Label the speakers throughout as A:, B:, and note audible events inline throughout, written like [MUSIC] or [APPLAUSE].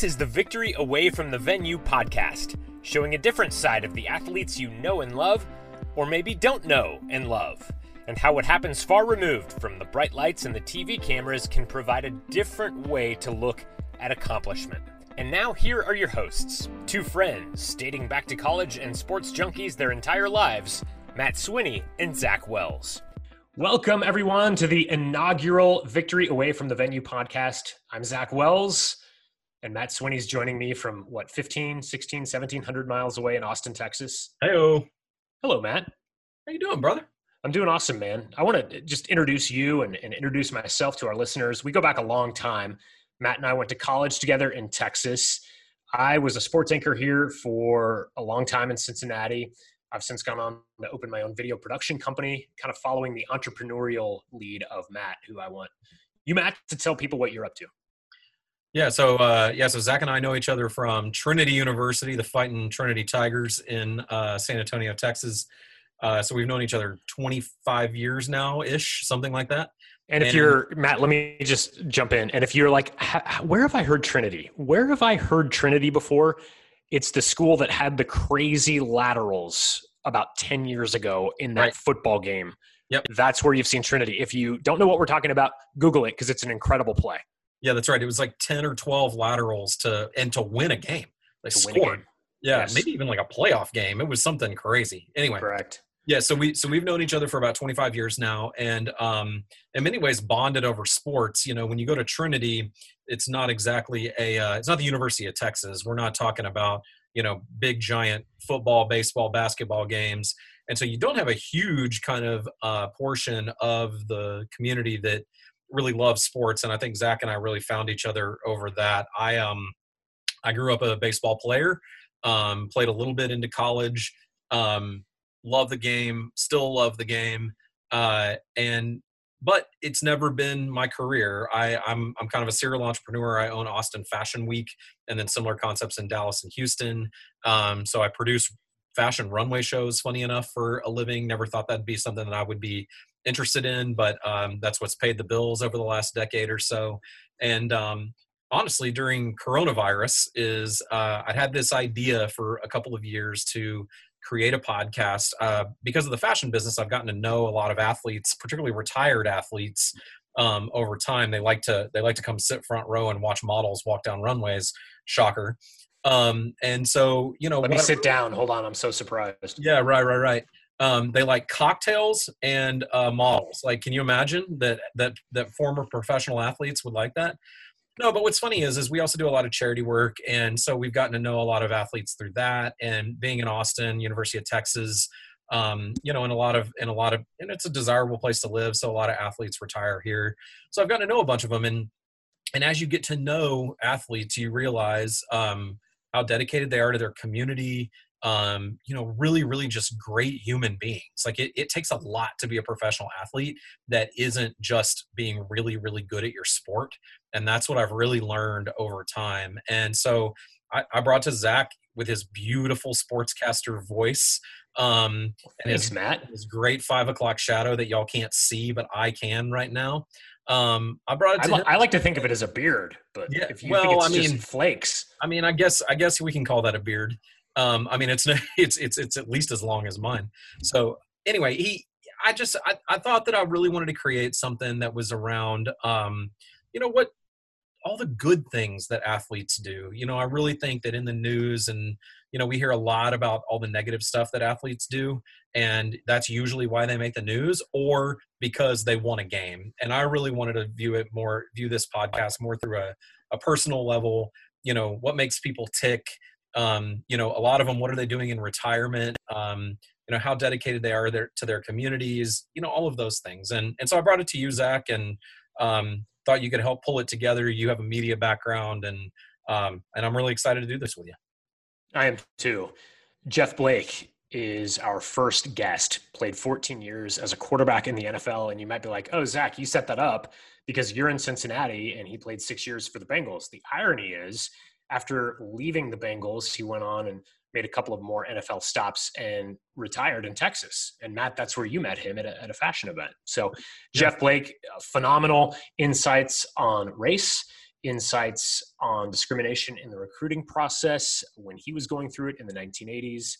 A: This is the Victory Away from the Venue podcast, showing a different side of the athletes you know and love, or maybe don't know and love, and how what happens far removed from the bright lights and the TV cameras can provide a different way to look at accomplishment. And now, here are your hosts two friends dating back to college and sports junkies their entire lives Matt Swinney and Zach Wells. Welcome, everyone, to the inaugural Victory Away from the Venue podcast. I'm Zach Wells, and Matt Swinney's joining me from what, 15, 16, 1700 miles away in Austin, Texas.
B: Heyo.
A: Hello, Matt.
B: How you doing, brother?
A: I'm doing awesome, man. I want to just introduce you and, and introduce myself to our listeners. We go back a long time. Matt and I went to college together in Texas. I was a sports anchor here for a long time in Cincinnati. I've since gone on to open my own video production company, kind of following the entrepreneurial lead of Matt, who I want you, Matt, to tell people what you're up to.
B: Yeah, so uh, yeah, so Zach and I know each other from Trinity University, the fighting Trinity Tigers in uh, San Antonio, Texas. Uh, so we've known each other 25 years now, ish, something like that.
A: And if and, you're Matt, let me just jump in. And if you're like, where have I heard Trinity? Where have I heard Trinity before? It's the school that had the crazy laterals about 10 years ago in that right. football game.
B: Yep.
A: That's where you've seen Trinity. If you don't know what we're talking about, Google it because it's an incredible play.
B: Yeah, that's right. It was like 10 or 12 laterals to and to win a game. They to scored. Yeah, yes. maybe even like a playoff game. It was something crazy. Anyway.
A: Correct.
B: Yeah, so we so we've known each other for about 25 years now, and um, in many ways bonded over sports. You know, when you go to Trinity, it's not exactly a uh, it's not the University of Texas. We're not talking about you know big giant football, baseball, basketball games, and so you don't have a huge kind of uh, portion of the community that really loves sports. And I think Zach and I really found each other over that. I um I grew up a baseball player, um, played a little bit into college. Um, love the game, still love the game, uh, and but it's never been my career. I, I'm I'm kind of a serial entrepreneur. I own Austin Fashion Week, and then similar concepts in Dallas and Houston. Um, so I produce fashion runway shows. Funny enough, for a living. Never thought that'd be something that I would be interested in, but um, that's what's paid the bills over the last decade or so. And um, honestly, during coronavirus, is uh, I had this idea for a couple of years to create a podcast uh, because of the fashion business i've gotten to know a lot of athletes particularly retired athletes um, over time. They like to they like to come sit front row and watch models walk down runways. Shocker. Um, and so you know
A: let me sit down. Hold on. I'm so surprised.
B: Yeah right right right um, they like cocktails and uh, models like can you imagine that that that former professional athletes would like that no, but what's funny is, is we also do a lot of charity work, and so we've gotten to know a lot of athletes through that. And being in Austin, University of Texas, um, you know, in a lot of in a lot of, and it's a desirable place to live, so a lot of athletes retire here. So I've gotten to know a bunch of them, and and as you get to know athletes, you realize um, how dedicated they are to their community. Um, you know, really, really just great human beings. Like it, it takes a lot to be a professional athlete that isn't just being really, really good at your sport and that's what I've really learned over time. And so I, I brought to Zach with his beautiful sportscaster voice. Um, and
A: Thanks,
B: his,
A: Matt.
B: His great five o'clock shadow that y'all can't see, but I can right now. Um, I brought it to
A: I, I, like to think of it as a beard, but yeah, if you well, think it's I mean, flakes.
B: I mean, I guess I guess we can call that a beard. Um, I mean, it's [LAUGHS] it's it's it's at least as long as mine. So anyway, he, I just I, I thought that I really wanted to create something that was around, um, you know, what all the good things that athletes do. You know, I really think that in the news and you know we hear a lot about all the negative stuff that athletes do and that's usually why they make the news or because they won a game. And I really wanted to view it more view this podcast more through a, a personal level, you know, what makes people tick um, you know, a lot of them what are they doing in retirement? Um, you know, how dedicated they are there to their communities, you know, all of those things. And and so I brought it to you, Zach, and um, thought you could help pull it together. You have a media background, and um, and I'm really excited to do this with you.
A: I am too. Jeff Blake is our first guest. Played 14 years as a quarterback in the NFL, and you might be like, "Oh, Zach, you set that up because you're in Cincinnati, and he played six years for the Bengals." The irony is, after leaving the Bengals, he went on and made a couple of more NFL stops and retired in Texas. And Matt, that's where you met him at a, at a fashion event. So, yeah. Jeff Blake, uh, phenomenal insights on race insights on discrimination in the recruiting process when he was going through it in the 1980s,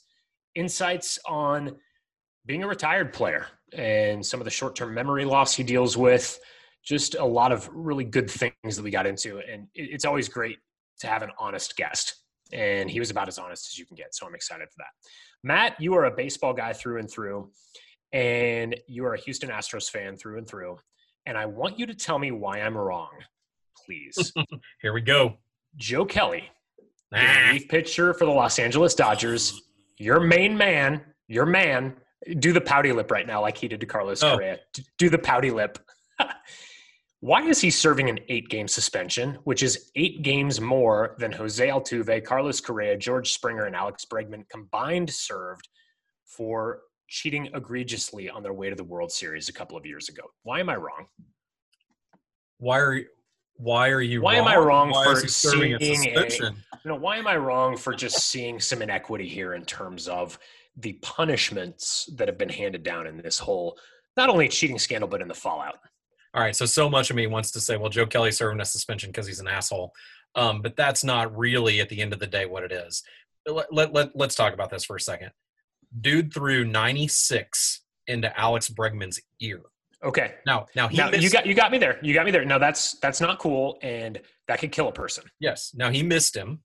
A: insights on being a retired player and some of the short term memory loss he deals with. Just a lot of really good things that we got into. And it's always great to have an honest guest. And he was about as honest as you can get. So I'm excited for that. Matt, you are a baseball guy through and through, and you are a Houston Astros fan through and through. And I want you to tell me why I'm wrong, please. [LAUGHS]
B: Here we go.
A: Joe Kelly, ah. relief pitcher for the Los Angeles Dodgers, your main man, your man, do the pouty lip right now, like he did to Carlos oh. Correa. Do the pouty lip. [LAUGHS] Why is he serving an eight game suspension, which is eight games more than Jose Altuve, Carlos Correa, George Springer, and Alex Bregman combined served for cheating egregiously on their way to the World Series a couple of years ago? Why am I wrong?
B: Why are you? Why are you?
A: Why
B: wrong?
A: am I wrong why for seeing a, a you know, Why am I wrong for just seeing some inequity here in terms of the punishments that have been handed down in this whole not only cheating scandal but in the fallout.
B: All right, so so much of me wants to say, well, Joe Kelly serving a suspension because he's an asshole, um, but that's not really at the end of the day what it is. Let, let, let, let's talk about this for a second. Dude threw 96 into Alex Bregman's ear.
A: Okay.
B: Now, now,
A: now missed, you got you got me there. You got me there. No, that's that's not cool, and that could kill a person.
B: Yes. Now he missed him.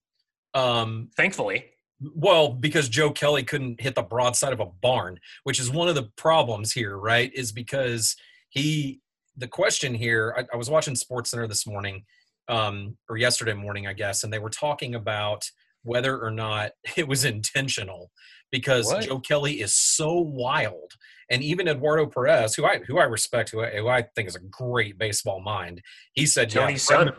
B: Um,
A: Thankfully,
B: well, because Joe Kelly couldn't hit the broadside of a barn, which is one of the problems here, right? Is because he, the question here, I, I was watching Sports Center this morning, um, or yesterday morning, I guess, and they were talking about whether or not [LAUGHS] it was intentional because what? Joe Kelly is so wild. And even Eduardo Perez, who I who I respect, who I, who I think is a great baseball mind, he said,
A: Tony's
B: yeah,
A: son.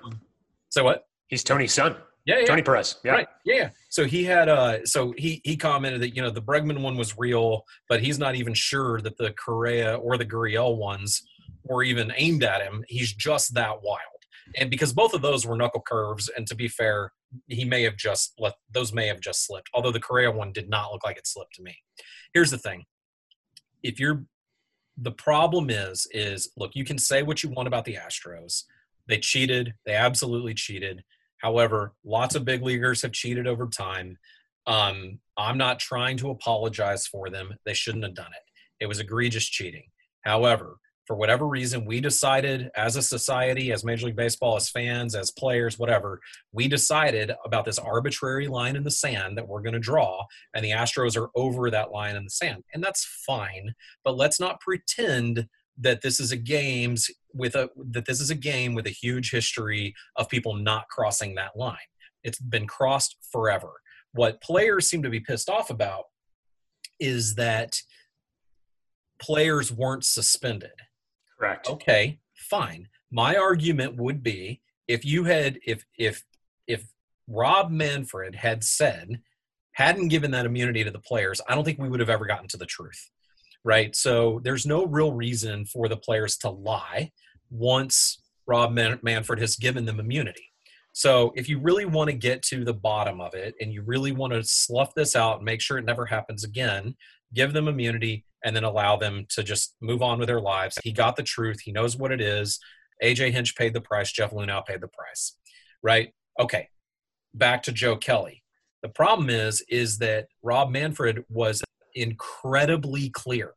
B: So what?
A: He's Tony's son.
B: Yeah, yeah.
A: Tony Perez. Yeah. Right.
B: Yeah. So he had uh so he he commented that you know the Bregman one was real, but he's not even sure that the Correa or the Gurriel ones were even aimed at him. He's just that wild. And because both of those were knuckle curves, and to be fair, he may have just let those may have just slipped. Although the Correa one did not look like it slipped to me. Here's the thing. If you're the problem is is look, you can say what you want about the Astros. They cheated. They absolutely cheated However, lots of big leaguers have cheated over time. Um, I'm not trying to apologize for them. They shouldn't have done it. It was egregious cheating. However, for whatever reason, we decided as a society, as Major League Baseball, as fans, as players, whatever, we decided about this arbitrary line in the sand that we're going to draw, and the Astros are over that line in the sand. And that's fine, but let's not pretend that this is a games with a that this is a game with a huge history of people not crossing that line. It's been crossed forever. What players seem to be pissed off about is that players weren't suspended.
A: Correct.
B: Okay, fine. My argument would be if you had if if if Rob Manfred had said hadn't given that immunity to the players, I don't think we would have ever gotten to the truth right? So there's no real reason for the players to lie once Rob Man- Manfred has given them immunity. So if you really want to get to the bottom of it and you really want to slough this out and make sure it never happens again, give them immunity and then allow them to just move on with their lives. He got the truth. He knows what it is. AJ Hinch paid the price. Jeff Luhnow paid the price, right? Okay, back to Joe Kelly. The problem is, is that Rob Manfred was incredibly clear.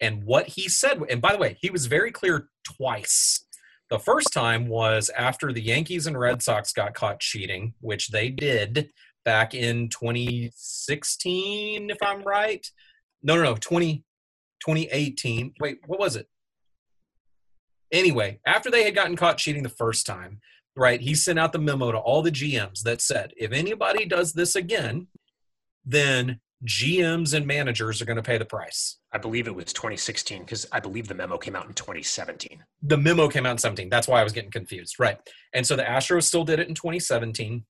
B: And what he said, and by the way, he was very clear twice. The first time was after the Yankees and Red Sox got caught cheating, which they did back in 2016, if I'm right. No, no, no, 20, 2018. Wait, what was it? Anyway, after they had gotten caught cheating the first time, right, he sent out the memo to all the GMs that said, if anybody does this again, then GMs and managers are going to pay the price.
A: I believe it was 2016 because I believe the memo came out in 2017.
B: The memo came out in 17. That's why I was getting confused. Right. And so the Astros still did it in 2017.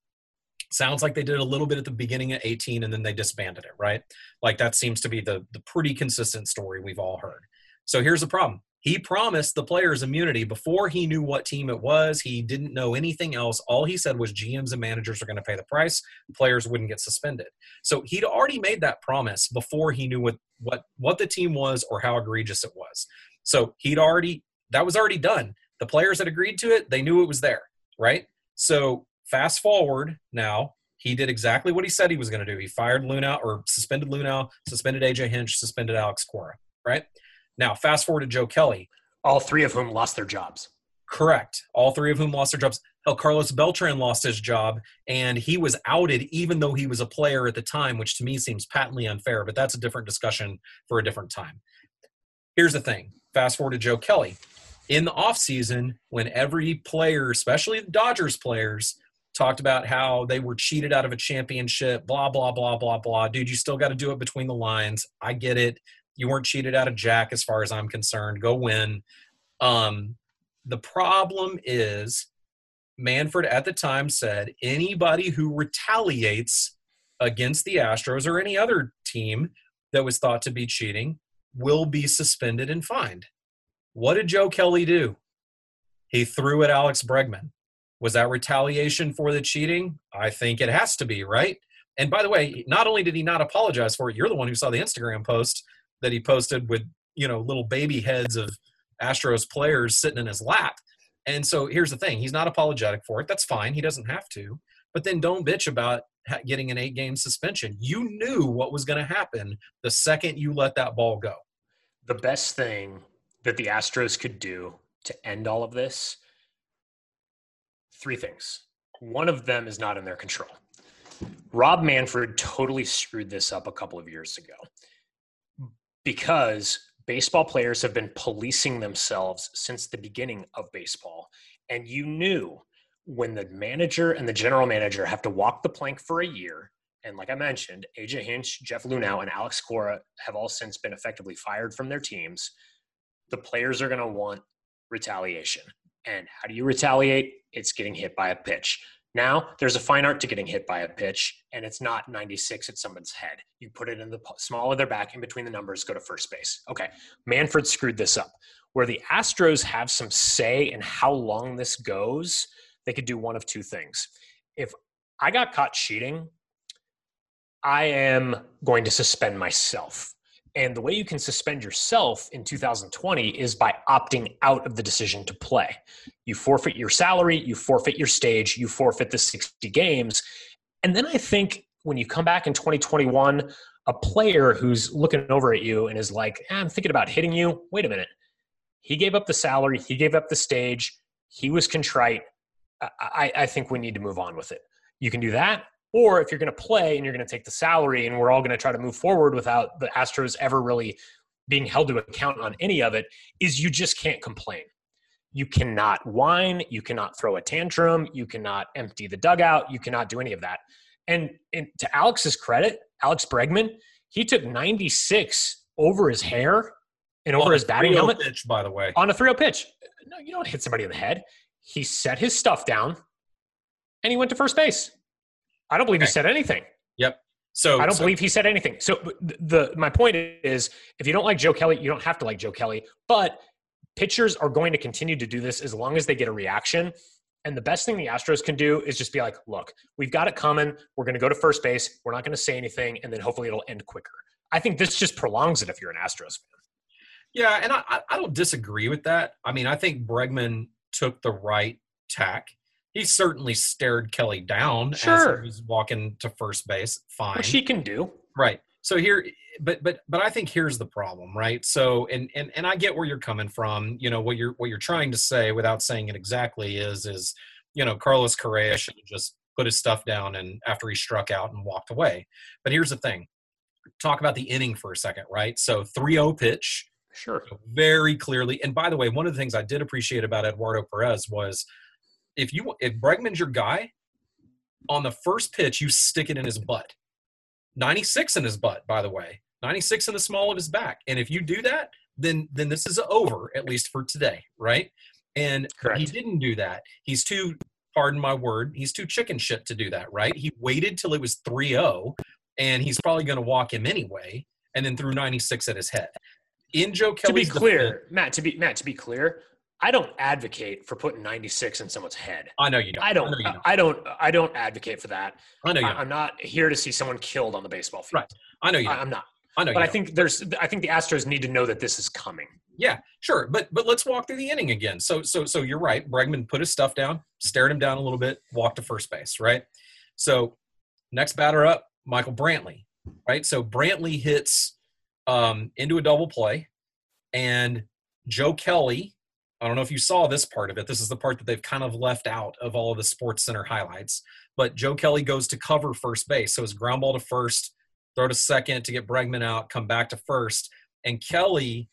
B: Sounds like they did a little bit at the beginning of 18 and then they disbanded it, right? Like that seems to be the the pretty consistent story we've all heard. So here's the problem. He promised the players immunity before he knew what team it was. He didn't know anything else. All he said was GMs and managers are going to pay the price. Players wouldn't get suspended. So he'd already made that promise before he knew what what what the team was or how egregious it was. So he'd already that was already done. The players had agreed to it. They knew it was there, right? So fast forward now, he did exactly what he said he was going to do. He fired Luhnow or suspended Luhnow, suspended AJ Hinch, suspended Alex Cora. Right now, fast forward to Joe Kelly.
A: All three of whom lost their jobs.
B: Correct. All three of whom lost their jobs. El Carlos Beltran lost his job, and he was outed even though he was a player at the time, which to me seems patently unfair, but that's a different discussion for a different time. Here's the thing fast forward to Joe Kelly. In the offseason, when every player, especially the Dodgers players, talked about how they were cheated out of a championship, blah, blah, blah, blah, blah. Dude, you still got to do it between the lines. I get it. You weren't cheated out of Jack as far as I'm concerned. Go win. Um, the problem is Manfred at the time said anybody who retaliates against the Astros or any other team that was thought to be cheating will be suspended and fined. What did Joe Kelly do? He threw at Alex Bregman. Was that retaliation for the cheating? I think it has to be, right? And by the way, not only did he not apologize for it, you're the one who saw the Instagram post that he posted with, you know, little baby heads of Astros players sitting in his lap. And so here's the thing he's not apologetic for it. That's fine. He doesn't have to. But then don't bitch about getting an eight game suspension. You knew what was going to happen the second you let that ball go.
A: The best thing that the Astros could do to end all of this three things. One of them is not in their control. Rob Manfred totally screwed this up a couple of years ago because baseball players have been policing themselves since the beginning of baseball. And you knew when the manager and the general manager have to walk the plank for a year, and like I mentioned, AJ Hinch, Jeff Luhnow, and Alex Cora have all since been effectively fired from their teams. The players are going to want retaliation. And how do you retaliate? It's getting hit by a pitch. Now there's a fine art to getting hit by a pitch, and it's not 96 at someone's head. You put it in the small of their back, in between the numbers, go to first base. Okay, Manfred screwed this up. Where the Astros have some say in how long this goes, they could do one of two things. If I got caught cheating, I am going to suspend myself. And the way you can suspend yourself in 2020 is by opting out of the decision to play. You forfeit your salary, you forfeit your stage, you forfeit the 60 games. And then I think when you come back in 2021, a player who's looking over at you and is like, eh, I'm thinking about hitting you. Wait a minute. He gave up the salary, he gave up the stage, he was contrite. I, I think we need to move on with it. You can do that, or if you're going to play and you're going to take the salary and we're all going to try to move forward without the Astros ever really being held to account on any of it, is you just can't complain. You cannot whine. You cannot throw a tantrum. You cannot empty the dugout. You cannot do any of that. And, and to Alex's credit, Alex Bregman, he took 96 over his hair and over his batting helmet.
B: Pitch, by the way.
A: On a 3 0 pitch. No, you don't hit somebody in the head. He set his stuff down and he went to first base. I don't believe okay. he said anything.
B: Yep. So
A: I don't
B: so,
A: believe he said anything. So the, the my point is, if you don't like Joe Kelly, you don't have to like Joe Kelly. But pitchers are going to continue to do this as long as they get a reaction. And the best thing the Astros can do is just be like, look, we've got it coming. We're going to go to first base. We're not going to say anything. And then hopefully it'll end quicker. I think this just prolongs it if you're an Astros fan.
B: Yeah. And I, I don't disagree with that. I mean, I think Bregman took the right tack he certainly stared Kelly down
A: sure.
B: as he was walking to first base. Fine,
A: which he can do.
B: Right. So here, but but but I think here's the problem, right? So and and and I get where you're coming from. You know what you're what you're trying to say without saying it exactly is is you know Carlos Correa should just put his stuff down and after he struck out and walked away. But here's the thing. Talk about the inning for a second, right? So 3-0 pitch.
A: Sure.
B: Very clearly. And by the way, one of the things I did appreciate about Eduardo Perez was if you if Bregman's your guy, on the first pitch you stick it in his butt. 96 in his butt, by the way. 96 in the small of his back. And if you do that, then then this is over at least for today, right? And
A: Correct.
B: he didn't do that. He's too pardon my word, he's too chicken shit to do that, right? He waited till it was 3-0 and he's probably going to walk him anyway and then threw 96 at his head. In Joe Kelly's
A: To be clear, defense, Matt, to be Matt, to be clear, I don't advocate for putting 96 in someone's head.
B: I know you don't.
A: I don't. I, don't. I don't. I don't advocate for that.
B: I know you.
A: I, am not here to see someone killed on the baseball field.
B: Right. I know you.
A: I, am not.
B: I know,
A: but I think there's I think the Astros need to know that this is coming.
B: Yeah, sure, but but let's walk through the inning again. So so so you're right. Bregman put his stuff down, stared him down a little bit, walked to first base. Right. So next batter up, Michael Brantley. Right. So Brantley hits um, into a double play, and Joe Kelly. I don't know if you saw this part of it. This is the part that they've kind of left out of all of the Sports Center highlights. But Joe Kelly goes to cover first base. So it's ground ball to first, throw to second to get Bregman out, come back to first. And Kelly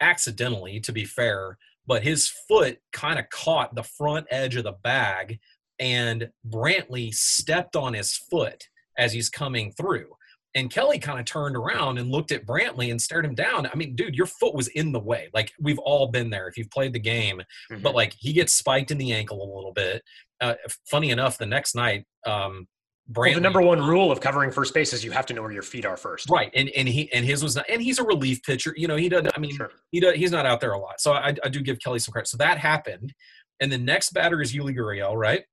B: accidentally, to be fair, but his foot kind of caught the front edge of the bag, and Brantley stepped on his foot as he's coming through. And Kelly kind of turned around and looked at Brantley and stared him down. I mean, dude, your foot was in the way. Like we've all been there if you've played the game. Mm-hmm. But like he gets spiked in the ankle a little bit. Uh, funny enough, the next night, um,
A: Brantley, well, the number one rule of covering first base is you have to know where your feet are first.
B: Right, and and he and his was not, and he's a relief pitcher. You know, he doesn't. I mean, sure. he does. He's not out there a lot. So I, I do give Kelly some credit. So that happened, and the next batter is Yuli Gurriel, right?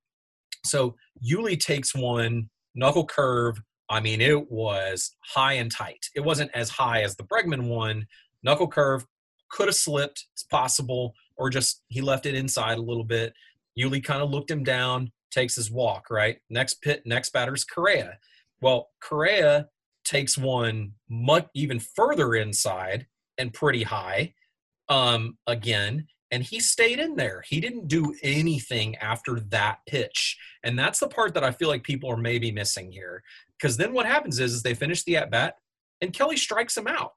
B: So Yuli takes one knuckle curve. I mean, it was high and tight. It wasn't as high as the Bregman one. Knuckle curve could have slipped. It's possible, or just he left it inside a little bit. Yuli kind of looked him down takes his walk, right? Next pit, next batter's Correa. Well, Correa takes one much even further inside and pretty high um, again, and he stayed in there. He didn't do anything after that pitch, and that's the part that I feel like people are maybe missing here. Because then what happens is, is they finish the at bat, and Kelly strikes him out.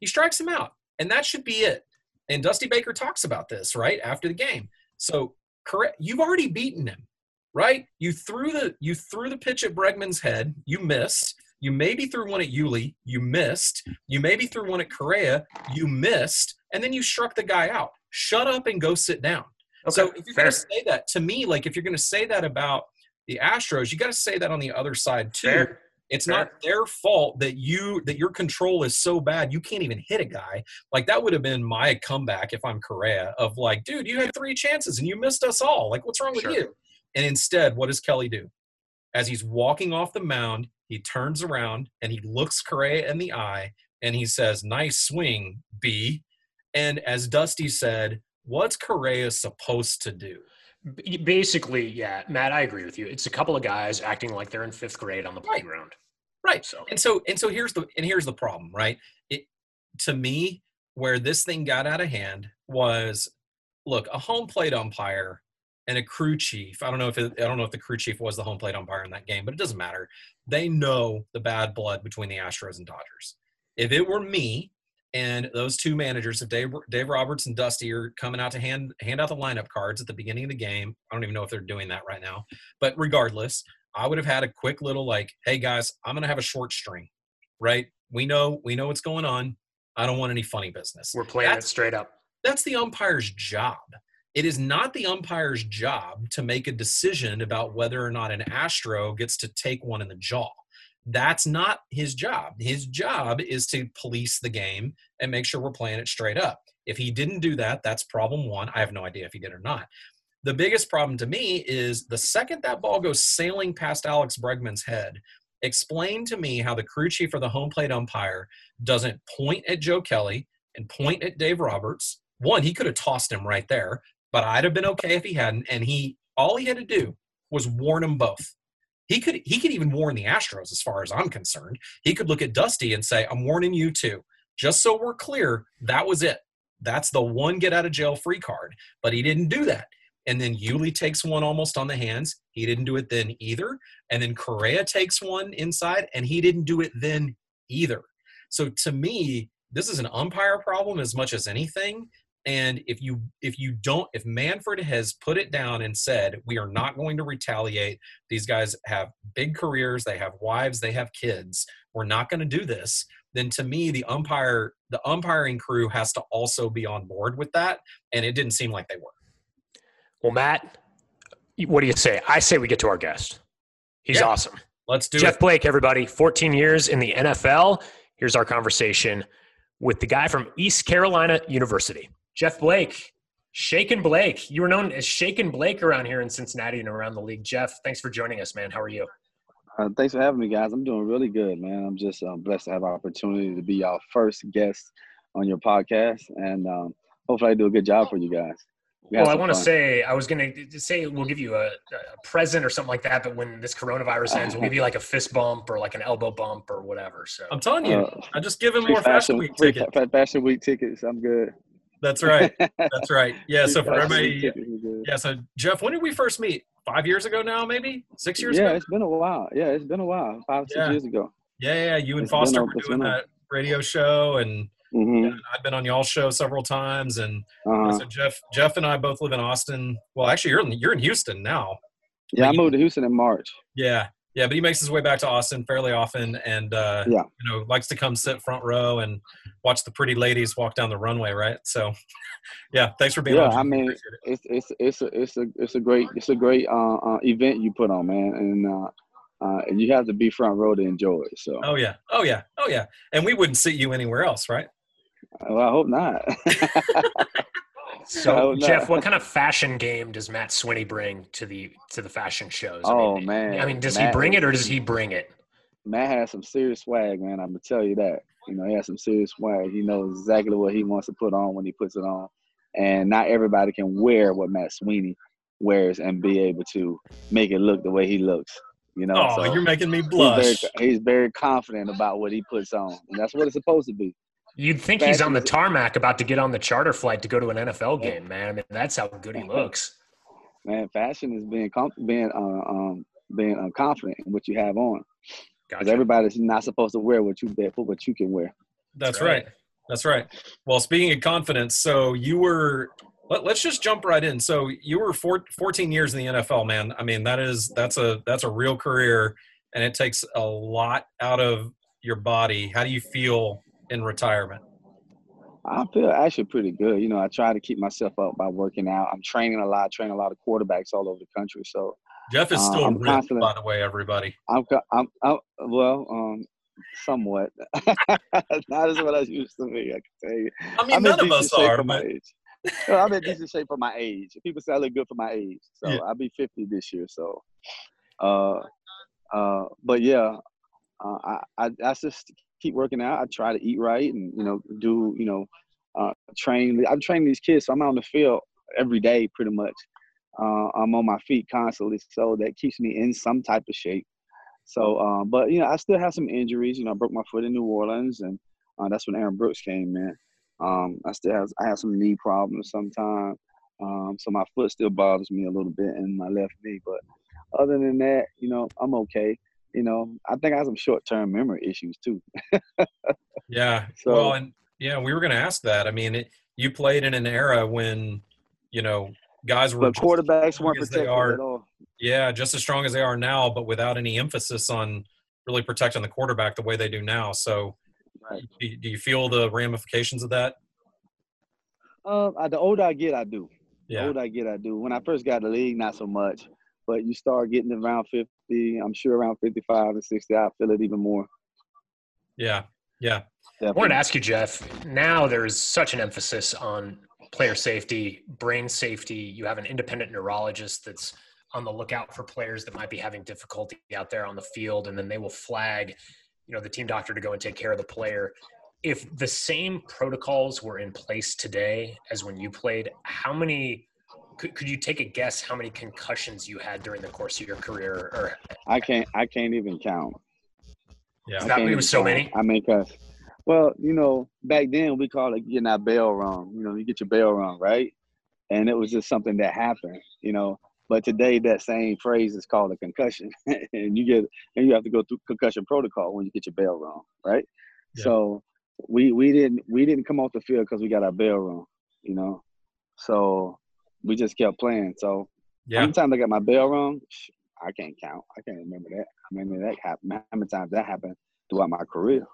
B: He strikes him out, and that should be it. And Dusty Baker talks about this right after the game. So, correct, you've already beaten him right? You threw the you threw the pitch at Bregman's head, you missed. You maybe threw one at Yuli, you missed. You maybe threw one at Correa, you missed, and then you struck the guy out. Shut up and go sit down. Okay, so if you're going to say that to me, like if you're going to say that about the Astros, you got to say that on the other side too. Fair. It's Fair. not their fault that you that your control is so bad you can't even hit a guy. Like that would have been my comeback if I'm Correa of like, dude, you had three chances and you missed us all. Like, what's wrong sure. with you? And instead, what does Kelly do? As he's walking off the mound, he turns around and he looks Correa in the eye and he says, Nice swing, B. And as Dusty said, what's Correa supposed to do?
A: Basically, yeah, Matt, I agree with you. It's a couple of guys acting like they're in fifth grade on the right. playground.
B: Right. So and so and so here's the and here's the problem, right? It to me, where this thing got out of hand was look, a home plate umpire and a crew chief. I don't know if it, I don't know if the crew chief was the home plate umpire in that game, but it doesn't matter. They know the bad blood between the Astros and Dodgers. If it were me and those two managers, if Dave, Dave Roberts and Dusty are coming out to hand hand out the lineup cards at the beginning of the game, I don't even know if they're doing that right now. But regardless, I would have had a quick little like, "Hey guys, I'm going to have a short string." Right? We know we know what's going on. I don't want any funny business.
A: We're playing that's, it straight up.
B: That's the umpire's job. It is not the umpire's job to make a decision about whether or not an Astro gets to take one in the jaw. That's not his job. His job is to police the game and make sure we're playing it straight up. If he didn't do that, that's problem one. I have no idea if he did or not. The biggest problem to me is the second that ball goes sailing past Alex Bregman's head, explain to me how the crew chief or the home plate umpire doesn't point at Joe Kelly and point at Dave Roberts. One, he could have tossed him right there but I'd have been okay if he hadn't. And he all he had to do was warn them both. He could he could even warn the Astros as far as I'm concerned. He could look at Dusty and say, I'm warning you too. Just so we're clear, that was it. That's the one get out of jail free card. But he didn't do that. And then Yuli takes one almost on the hands. He didn't do it then either. And then Correa takes one inside, and he didn't do it then either. So to me, this is an umpire problem as much as anything and if you if you don't if manfred has put it down and said we are not going to retaliate. These guys have big careers. They have wives. They have kids. We're not going to do this then to me the umpire the umpiring crew has to also be on board with that and it didn't seem like they were.
A: Well matt what do you say? I say we get to our guest. He's yeah, awesome.
B: Let's do it.
A: jeff
B: it.
A: blake everybody 14 years in the nfl here's our conversation with the guy from east carolina university Jeff Blake, Shaken Blake. You were known as Shaken Blake around here in Cincinnati and around the league. Jeff, thanks for joining us, man. How are you?
C: Uh, thanks for having me, guys. I'm doing really good, man. I'm just um, blessed to have an opportunity to be y'all first guest on your podcast, and um, hopefully, I do a good job for you guys.
A: We well, I want to say I was going to say we'll give you a, a, present or something like that, but when this coronavirus ends, we'll give you like a fist bump or like an elbow bump or whatever. So
B: I'm telling you, uh, I just give him more fashion, fashion week tickets.
C: Fashion week tickets. I'm good.
B: That's right. That's right. [LAUGHS] Yeah. So for everybody, yeah. So Jeff, when did we first meet? Five years ago now, maybe six years
C: yeah,
B: ago.
C: Yeah, it's been a while. Yeah, it's been a while. Five,
B: yeah.
C: six years ago.
B: Yeah, yeah. You and it's Foster were doing that radio show, and, mm-hmm. and, I've been on y'all show several times. And uh-huh. so Jeff, Jeff and I both live in Austin. Well, actually, you're in you're in Houston now.
C: Yeah, I moved to Houston in March.
B: Yeah, yeah, but he makes his way back to Austin fairly often, and uh, yeah, you know, likes to come sit front row and watch the pretty ladies walk down the runway, right? So, [LAUGHS] yeah, thanks for being
C: yeah,
B: on.
C: I mean, it. it's it's it's a it's a it's a great it's a great uh, uh, event you put on, man, and uh, uh, you have to be front row to enjoy it. So.
B: Oh yeah, oh yeah, oh yeah, and we wouldn't see you anywhere else, right?
C: Well, I hope not. [LAUGHS]
A: So, Jeff, what kind of fashion game does Matt Swinney bring to the to the fashion shows?
C: Oh
A: I mean,
C: man!
A: I mean, does Matt, he bring it or does he bring it?
C: Matt has some serious swag, man. I'm gonna tell you that. You know, he has some serious swag. He knows exactly what he wants to put on when he puts it on, and not everybody can wear what Matt Swinney wears and be able to make it look the way he looks. You know,
B: oh, so you're making me blush.
C: He's very, he's very confident about what he puts on, and that's what it's supposed to be.
A: You'd think he's on the tarmac about to get on the charter flight to go to an NFL game, man. I mean, that's how good he looks.
C: Man, fashion is being being uh, um, being uh, confident in what you have on. Because gotcha. everybody's not supposed to wear what you put what you can wear.
B: That's, right. right. That's right. Well, speaking of confidence, so you were. Let, us just jump right in. So you were four, 14 years in the NFL, man. I mean, that is that's a that's a real career, and it takes a lot out of your body. How do you feel in retirement?
C: I feel actually pretty good. You know, I try to keep myself up by working out. I'm training a lot, training a lot of quarterbacks all over the country. So
B: Jeff is still uh, ripped, by the way, everybody.
C: I'm, I'm, I'm well, um, somewhat. [LAUGHS] Not as what I used to be. I can tell you.
B: I mean, I'm none of us are.
C: My age. well, I'm in decent shape for my age. People say I look good for my age. So yeah. I'll be 50 this year. So, uh, uh, but yeah, uh, I, I, I just keep working out. I try to eat right and you know do you know uh, train. I'm training these kids, so I'm out on the field every day pretty much. Uh, I'm on my feet constantly, so that keeps me in some type of shape. So, um, but you know, I still have some injuries. You know, I broke my foot in New Orleans, and uh, that's when Aaron Brooks came in. Um, I still have I have some knee problems sometimes, um, so my foot still bothers me a little bit in my left knee. But other than that, you know, I'm okay you know, I think I have some short term memory issues too.
B: yeah. [LAUGHS] So, well, and yeah, we were going to ask that. I mean, it, you played in an era when, you know, guys were
C: quarterbacks weren't protected are, at all.
B: Yeah, just as strong as they are now, but without any emphasis on really protecting the quarterback the way they do now. So, right. do, do you feel the ramifications of that?
C: Um, the older I get, I do. Yeah. The older I get, I do. When I first got the league, not so much but you start getting around 50, I'm sure around 55 and 60, I feel it even more.
B: Yeah. Yeah.
A: Definitely. I wanted to ask you, Jeff. Now there's such an emphasis on player safety, brain safety. You have an independent neurologist that's on the lookout for players that might be having difficulty out there on the field, and then they will flag, you know, the team doctor to go and take care of the player. If the same protocols were in place today as when you played, how many could, could you take a guess how many concussions you had during the course of your career? Or
C: I can't I can't even count.
A: Yeah, that, it was so count. many.
C: I mean, cause well, you know, back then we called it getting that bell wrong. You know, you get your bell wrong, right? And it was just something that happened. You know, but today that same phrase is called a concussion, [LAUGHS] and you get and you have to go through concussion protocol when you get your bell wrong, right? Yeah. So we we didn't we didn't come off the field because we got our bell wrong, you know. So we just kept playing. So yeah. how many times I got my bell rung? I can't count. I can't remember that. How many that happened? How many times that happened throughout my career,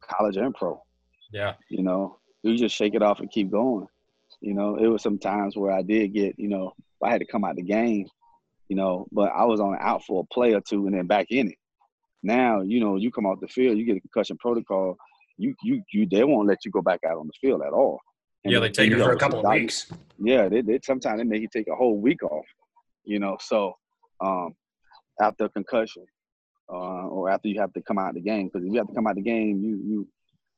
C: college and pro?
B: Yeah.
C: You know, you just shake it off and keep going. You know, it was some times where I did get, you know, I had to come out the game, you know, but I was on out for a play or two and then back in it. Now, you know, you come off the field, you get a concussion protocol, you you you they won't let you go back out on the field at all.
A: And yeah, they take you for a couple of weeks.
C: Yeah, they, they sometimes they make you take a whole week off. You know, so um, after concussion. uh, or after you have to come out of the game. Because if you have to come out of the game, you you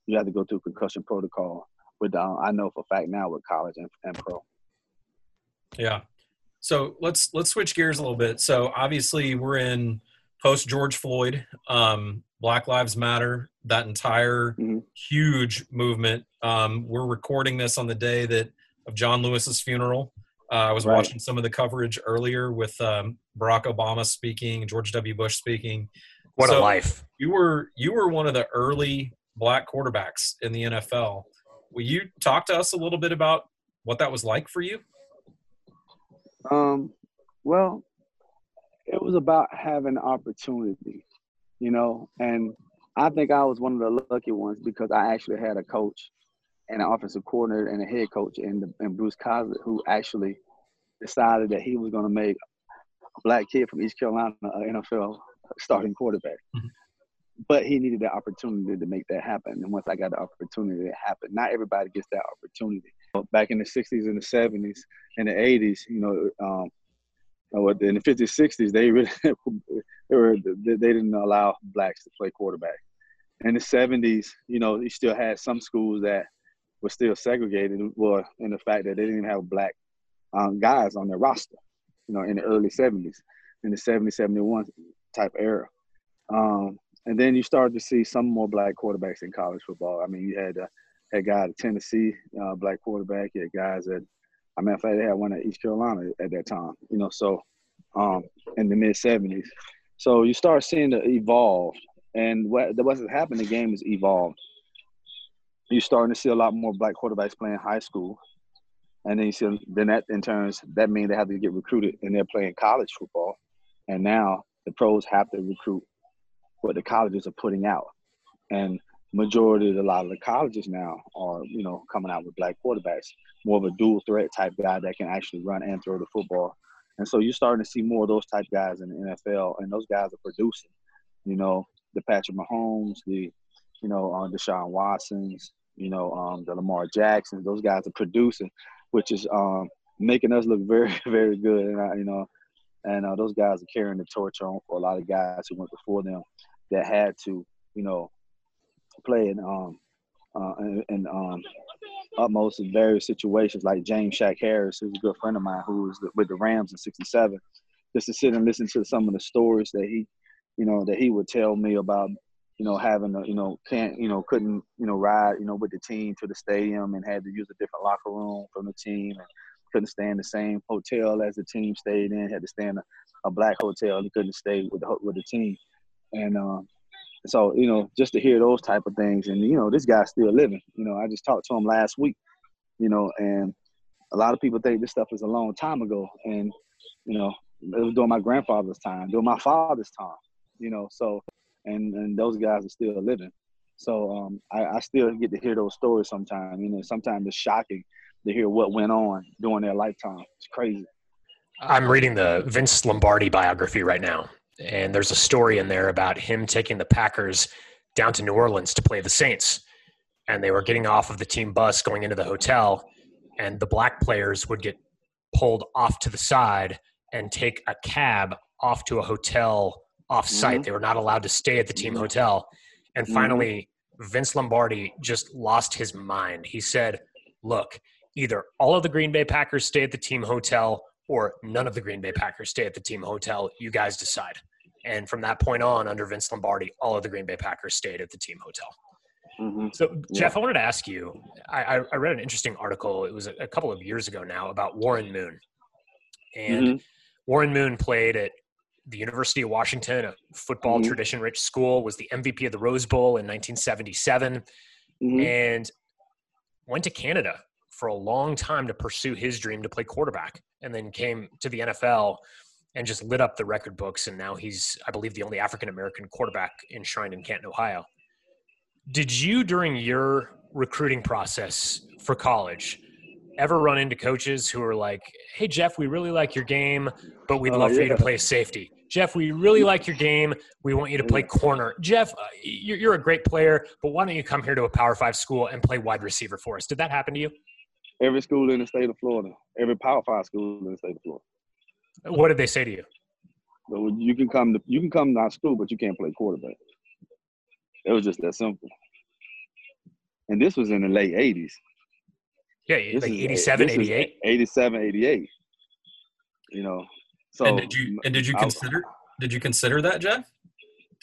C: you have to go through concussion protocol. With uh, I know for fact now with college and, and pro.
B: Yeah. So let's let's switch gears a little bit. So obviously we're in post George Floyd, um, Black Lives Matter, that entire mm-hmm. huge movement. Um, we're recording this on the day that of John Lewis's funeral. Uh, I was right. watching some of the coverage earlier with um, Barack Obama speaking, George W. Bush speaking.
A: What so a life!
B: You were you were one of the early black quarterbacks in the NFL. Will you talk to us a little bit about what that was like for you?
C: Um, well, it was about having opportunity, you know, and I think I was one of the lucky ones because I actually had a coach and an offensive coordinator and a head coach and, and Bruce Coslet who actually decided that he was going to make a black kid from East Carolina an NFL starting quarterback. Mm-hmm. But he needed the opportunity to make that happen. And once I got the opportunity, it happened. Not everybody gets that opportunity. Back in the 60s and the 70s and the 80s, you know, um, in the 50s, 60s, they really [LAUGHS] they were they didn't allow blacks to play quarterback. In the 70s, you know, you still had some schools that were still segregated. Well, in the fact that they didn't even have black um, guys on their roster. You know, in the early 70s, in the 70, 71 type era. Um, and then you started to see some more black quarterbacks in college football. I mean, you had uh, had guy at Tennessee, uh, black quarterback. You had guys at, I mean, fact, they had one at East Carolina at that time. You know, so um, in the mid '70s. So you start seeing the evolve, and what what's happened? The game is evolved. You're starting to see a lot more black quarterbacks playing high school, and then you see then that in turns that means they have to get recruited, and they're playing college football, and now the pros have to recruit what the colleges are putting out. And majority of a lot of the colleges now are, you know, coming out with black quarterbacks, more of a dual threat type guy that can actually run and throw the football. And so you're starting to see more of those type guys in the NFL, and those guys are producing. You know, the Patrick Mahomes, the, you know, uh, Deshaun Watsons, you know, um, the Lamar Jacksons. Those guys are producing, which is um, making us look very, [LAUGHS] very good. And you know, and uh, those guys are carrying the torch on for a lot of guys who went before them that had to, you know, play in um uh, in, in um utmost in various situations, like James Shack Harris, who's a good friend of mine, who was with the Rams in '67, just to sit and listen to some of the stories that he, you know, that he would tell me about, you know, having a, you know, can't, you know, couldn't, you know, ride, you know, with the team to the stadium and had to use a different locker room from the team and couldn't stay in the same hotel as the team stayed in, had to stay in a, a black hotel. He couldn't stay with the with the team and um, so you know just to hear those type of things and you know this guy's still living. You know i just talked to him last week you know and a lot of people think this stuff is a long time ago and you know it was during my grandfather's time during my father's time you know so and and those guys are still living. So um, I, I still get to hear those stories sometimes you know sometimes it's shocking to hear what went on during their lifetime. It's crazy.
A: I'm reading the vince lombardi biography right now and there's a story in there about him taking the Packers down to New Orleans to play the Saints. And they were getting off of the team bus going into the hotel, and the black players would get pulled off to the side and take a cab off to a hotel off site. Mm-hmm. They were not allowed to stay at the team mm-hmm. hotel. And mm-hmm. finally, mm-hmm. Vince Lombardi just lost his mind. He said, Look, either all of the Green Bay Packers stay at the team hotel or none of the Green Bay Packers stay at the team hotel. You guys decide. And from that point on, under Vince Lombardi, all of the Green Bay Packers stayed at the team hotel. Mm-hmm. So, Jeff, yeah. I wanted to ask you. I, I, read an interesting article. It was a, couple of years ago now about Warren Moon, and mm-hmm. Warren Moon played at the University of Washington, a football mm-hmm. tradition-rich school. Was the MVP of the Rose Bowl in 1977, mm-hmm. and went to Canada for a long time to pursue his dream to play quarterback and then came to the NFL and just lit up the record books. And now he's, I believe, the only African American quarterback enshrined in Canton, Ohio. Did you, during your recruiting process for college, ever run into coaches who are like, hey, Jeff, we really like your game, but we'd oh, love yeah. for you to play safety? Jeff, we really like your game. We want you to play corner. Jeff, uh, you're a great player, but why don't you come here to a Power Five school and play wide receiver for us? Did that happen to you?
C: Every school in the state of Florida, every Power Five school in the state of Florida.
A: What did they say to you?
C: So you can come to you can come to our school, but you can't play quarterback. It was just that simple. And this was in the late 80s.
A: Yeah, like 87, 88.
C: 87, 88. You know. So
B: and did you and did you consider I, did you consider that, Jeff?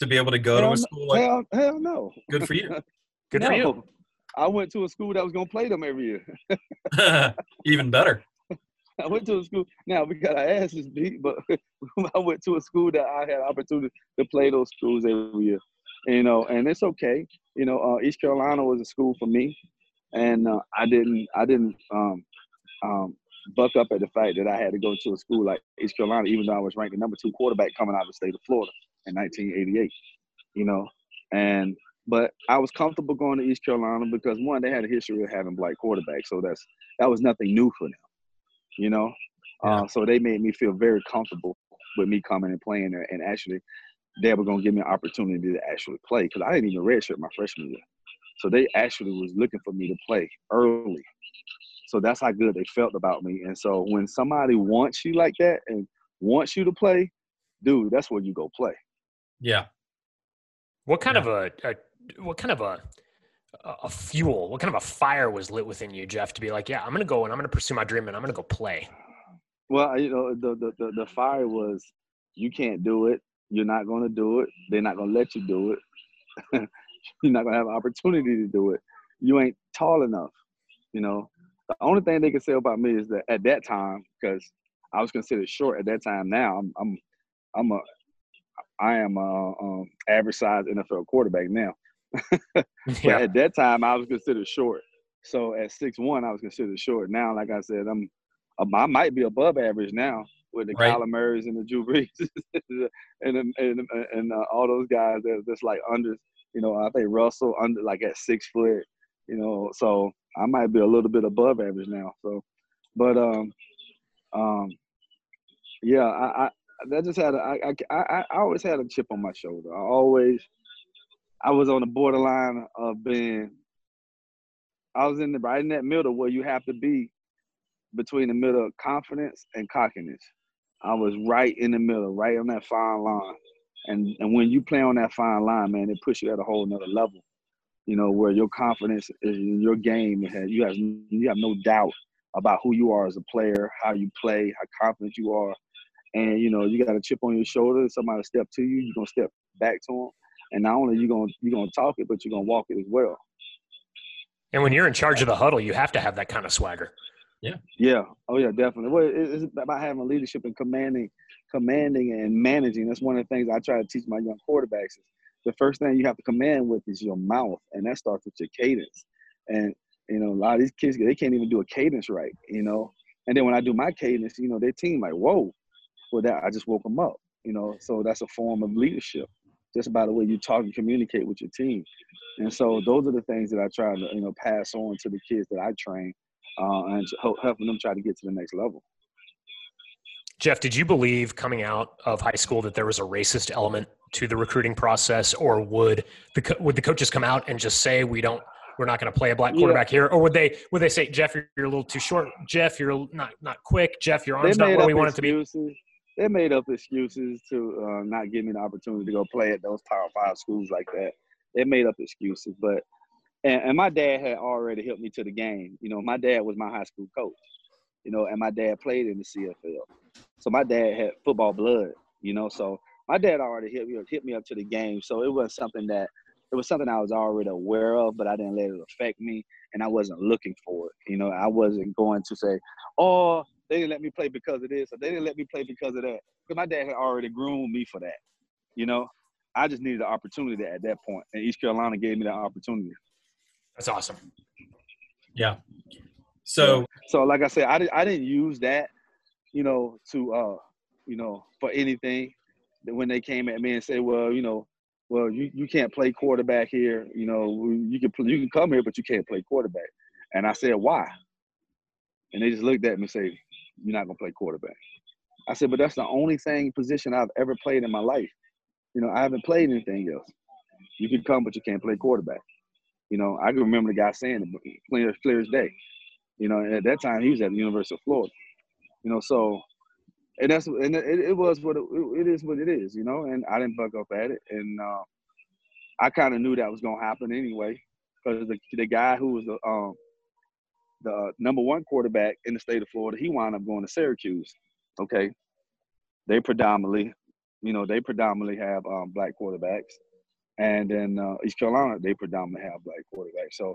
B: To be able to go to a school like
C: hell, hell no.
B: Good for you. [LAUGHS]
A: Good no. for you.
C: I went to a school that was gonna play them every year. [LAUGHS] [LAUGHS]
B: Even better.
C: I went to a school. Now we got our asses beat, but [LAUGHS] I went to a school that I had opportunity to play those schools every year. You know, and it's okay. You know, uh, East Carolina was a school for me, and uh, I didn't, I didn't um, um, buck up at the fact that I had to go to a school like East Carolina, even though I was ranked the number two quarterback coming out of the state of Florida in 1988. You know, and but I was comfortable going to East Carolina because one, they had a history of having black quarterbacks, so that's that was nothing new for them you know. Yeah. Uh, so they made me feel very comfortable with me coming and playing there, and actually, they were gonna give me an opportunity to actually play because I didn't even redshirt my freshman year. So they actually was looking for me to play early. So that's how good they felt about me. And so when somebody wants you like that and wants you to play, dude, that's where you go play.
B: Yeah.
A: What kind yeah. of a, a what kind of a a fuel? What kind of a fire was lit within you, Jeff, to be like, yeah, I'm to go and I'm to pursue my dream and I'm to go play?
C: Well, you know, the, the, the, the fire was you can't do it. You're not to do it. They're not to let you do it. [LAUGHS] You're not to have an opportunity to do it. You ain't tall enough. You know, the only thing they can say about me is that at that time, because I was considered short at that time. Now I'm, I'm, I'm a, I am a um, average size NFL quarterback now. [LAUGHS] [LAUGHS] but yeah. at that time, I was considered short. So at six one, I was considered short. Now, like I said, I'm I might be above average now with the right. Kyler Murrays and the Drew Brees [LAUGHS] and and and, and uh, all those guys that that's like under. You know, I think Russell under like at six foot. You know, so I might be a little bit above average now. So, but um, um, yeah, I, I that just had a, I, I I always had a chip on my shoulder. I always I was on the borderline of being. I was in the right in that middle where you have to be between the middle of confidence and cockiness. I was right in the middle, right on that fine line. And and when you play on that fine line, man, it puts you at a whole nother level. You know, where your confidence is in your game. You have you have no doubt about who you are as a player, how you play, how confident you are. And you know, you got a chip on your shoulder. Somebody step to you, you're gonna step back to them and not only you gonna you gonna talk it, but you're gonna walk it as well.
A: And when you're in charge of the huddle, you have to have that kind of swagger.
B: Yeah.
C: Yeah. Oh yeah, definitely. Well, it's about having leadership and commanding, commanding and managing. That's one of the things I try to teach my young quarterbacks. Is the first thing you have to command with is your mouth, and that starts with your cadence. And you know, a lot of these kids they can't even do a cadence right. You know, and then when I do my cadence, you know, their team like, whoa, well that I just woke them up. You know, so that's a form of leadership just by the way you talk and communicate with your team. And so those are the things that I try to you know pass on to the kids that I train, uh, and helping them try to get to the next level.
A: Jeff, did you believe coming out of high school that there was a racist element to the recruiting process, or would the would the coaches come out and just say we don't we're not going to play a black quarterback yeah. here, or would they would they say Jeff you're, you're, a little too short, Jeff you're not not quick, Jeff your arm's not where we want it to be?
C: They made up excuses to uh, not give me the opportunity to go play at those Power Five schools like that. They made up excuses, but and, and, my dad had already helped me to the game. You know, my dad was my high school coach. You know, and my dad played in the CFL, so my dad had football blood. You know, so my dad already hit me hit me up to the game. So it was something that it was something I was already aware of, but I didn't let it affect me, and I wasn't looking for it. You know, I wasn't going to say, "Oh, they didn't let me play because of this, or they didn't let me play because of that. Because my dad had already groomed me for that. You know, I just needed the opportunity at that point, and East Carolina gave me that opportunity.
A: That's awesome.
B: Yeah. So,
C: so like I said, I, I didn't use that, you know, to, uh, you know, for anything. When they came at me and said, well, you know, well, you, you can't play quarterback here. You know, you can you can come here, but you can't play quarterback. And I said, why? And they just looked at me and say, you're not gonna play quarterback. I said, but that's the only thing position I've ever played in my life. You know, I haven't played anything else. You can come, but you can't play quarterback. You know, I can remember the guy saying it clear clear as day. You know, at that time he was at the University of Florida. You know, so and that's and it, it was what it, it is what it is, you know. And I didn't bug up at it, and uh, I kind of knew that was gonna happen anyway, because the the guy who was the um the number one quarterback in the state of Florida, he wound up going to Syracuse. Okay, they predominantly, you know, they predominantly have um, black quarterbacks, and then uh, East Carolina they predominantly have black quarterbacks. So,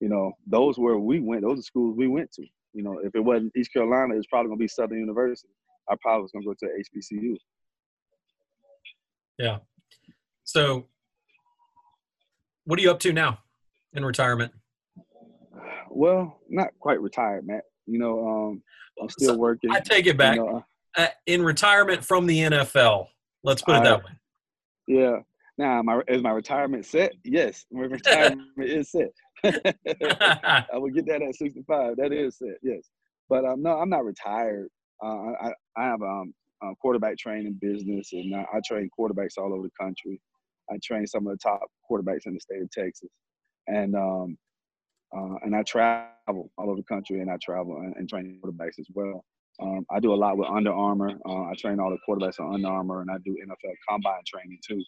C: you know, those where we went, those are schools we went to. You know, if it wasn't East Carolina, it's probably gonna be Southern University. I probably was gonna go to HBCU.
B: Yeah. So, what are you up to now in retirement?
C: Well, not quite retired, Matt. You know, um, I'm still so working.
B: I take it back. You know, uh, in retirement from the NFL. Let's put it that way.
C: Yeah. Now, my is my retirement set? Yes, my [LAUGHS] retirement is set. [LAUGHS] I will get that at 65. That is set. Yes, but um, no, I'm not retired. Uh, I I have um a quarterback training business, and I, I train quarterbacks all over the country. I train some of the top quarterbacks in the state of Texas, and um, uh, and I travel all over the country, and I travel and, and train quarterbacks as well. Um, I do a lot with Under Armour. Uh, I train all the quarterbacks on Under Armour, and I do NFL combine training too.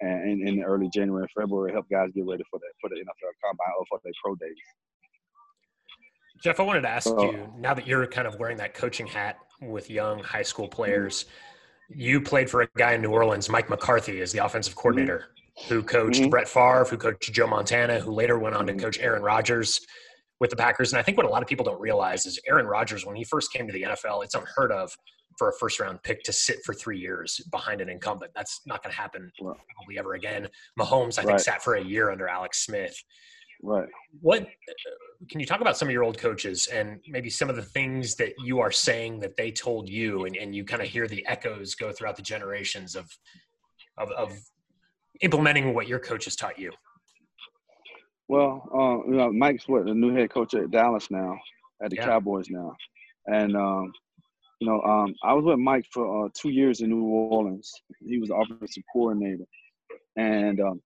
C: And in, in early January and February, help guys get ready for the for the NFL combine or for their pro days.
A: Jeff, I wanted to ask you now that you're kind of wearing that coaching hat with young high school players, you played for a guy in New Orleans, Mike McCarthy, as the offensive coordinator, mm-hmm. Who coached mm-hmm. Brett Favre, who coached Joe Montana, who later went on to mm-hmm. coach Aaron Rodgers with the Packers. And I think what a lot of people don't realize is Aaron Rodgers, when he first came to the NFL, it's unheard of for a first round pick to sit for three years behind an incumbent. That's not going to happen probably ever again. Mahomes, I think, right. sat for a year under Alex Smith.
C: Right.
A: What can you talk about some of your old coaches and maybe some of the things that you are saying that they told you and, and you kind of hear the echoes go throughout the generations of, of, of implementing what your coach has taught you?
C: Well, uh, you know, Mike's what the new head coach at Dallas now, at the yeah. Cowboys now, and um, you know, um, I was with Mike for uh, two years in New Orleans. He was the offensive coordinator, and um,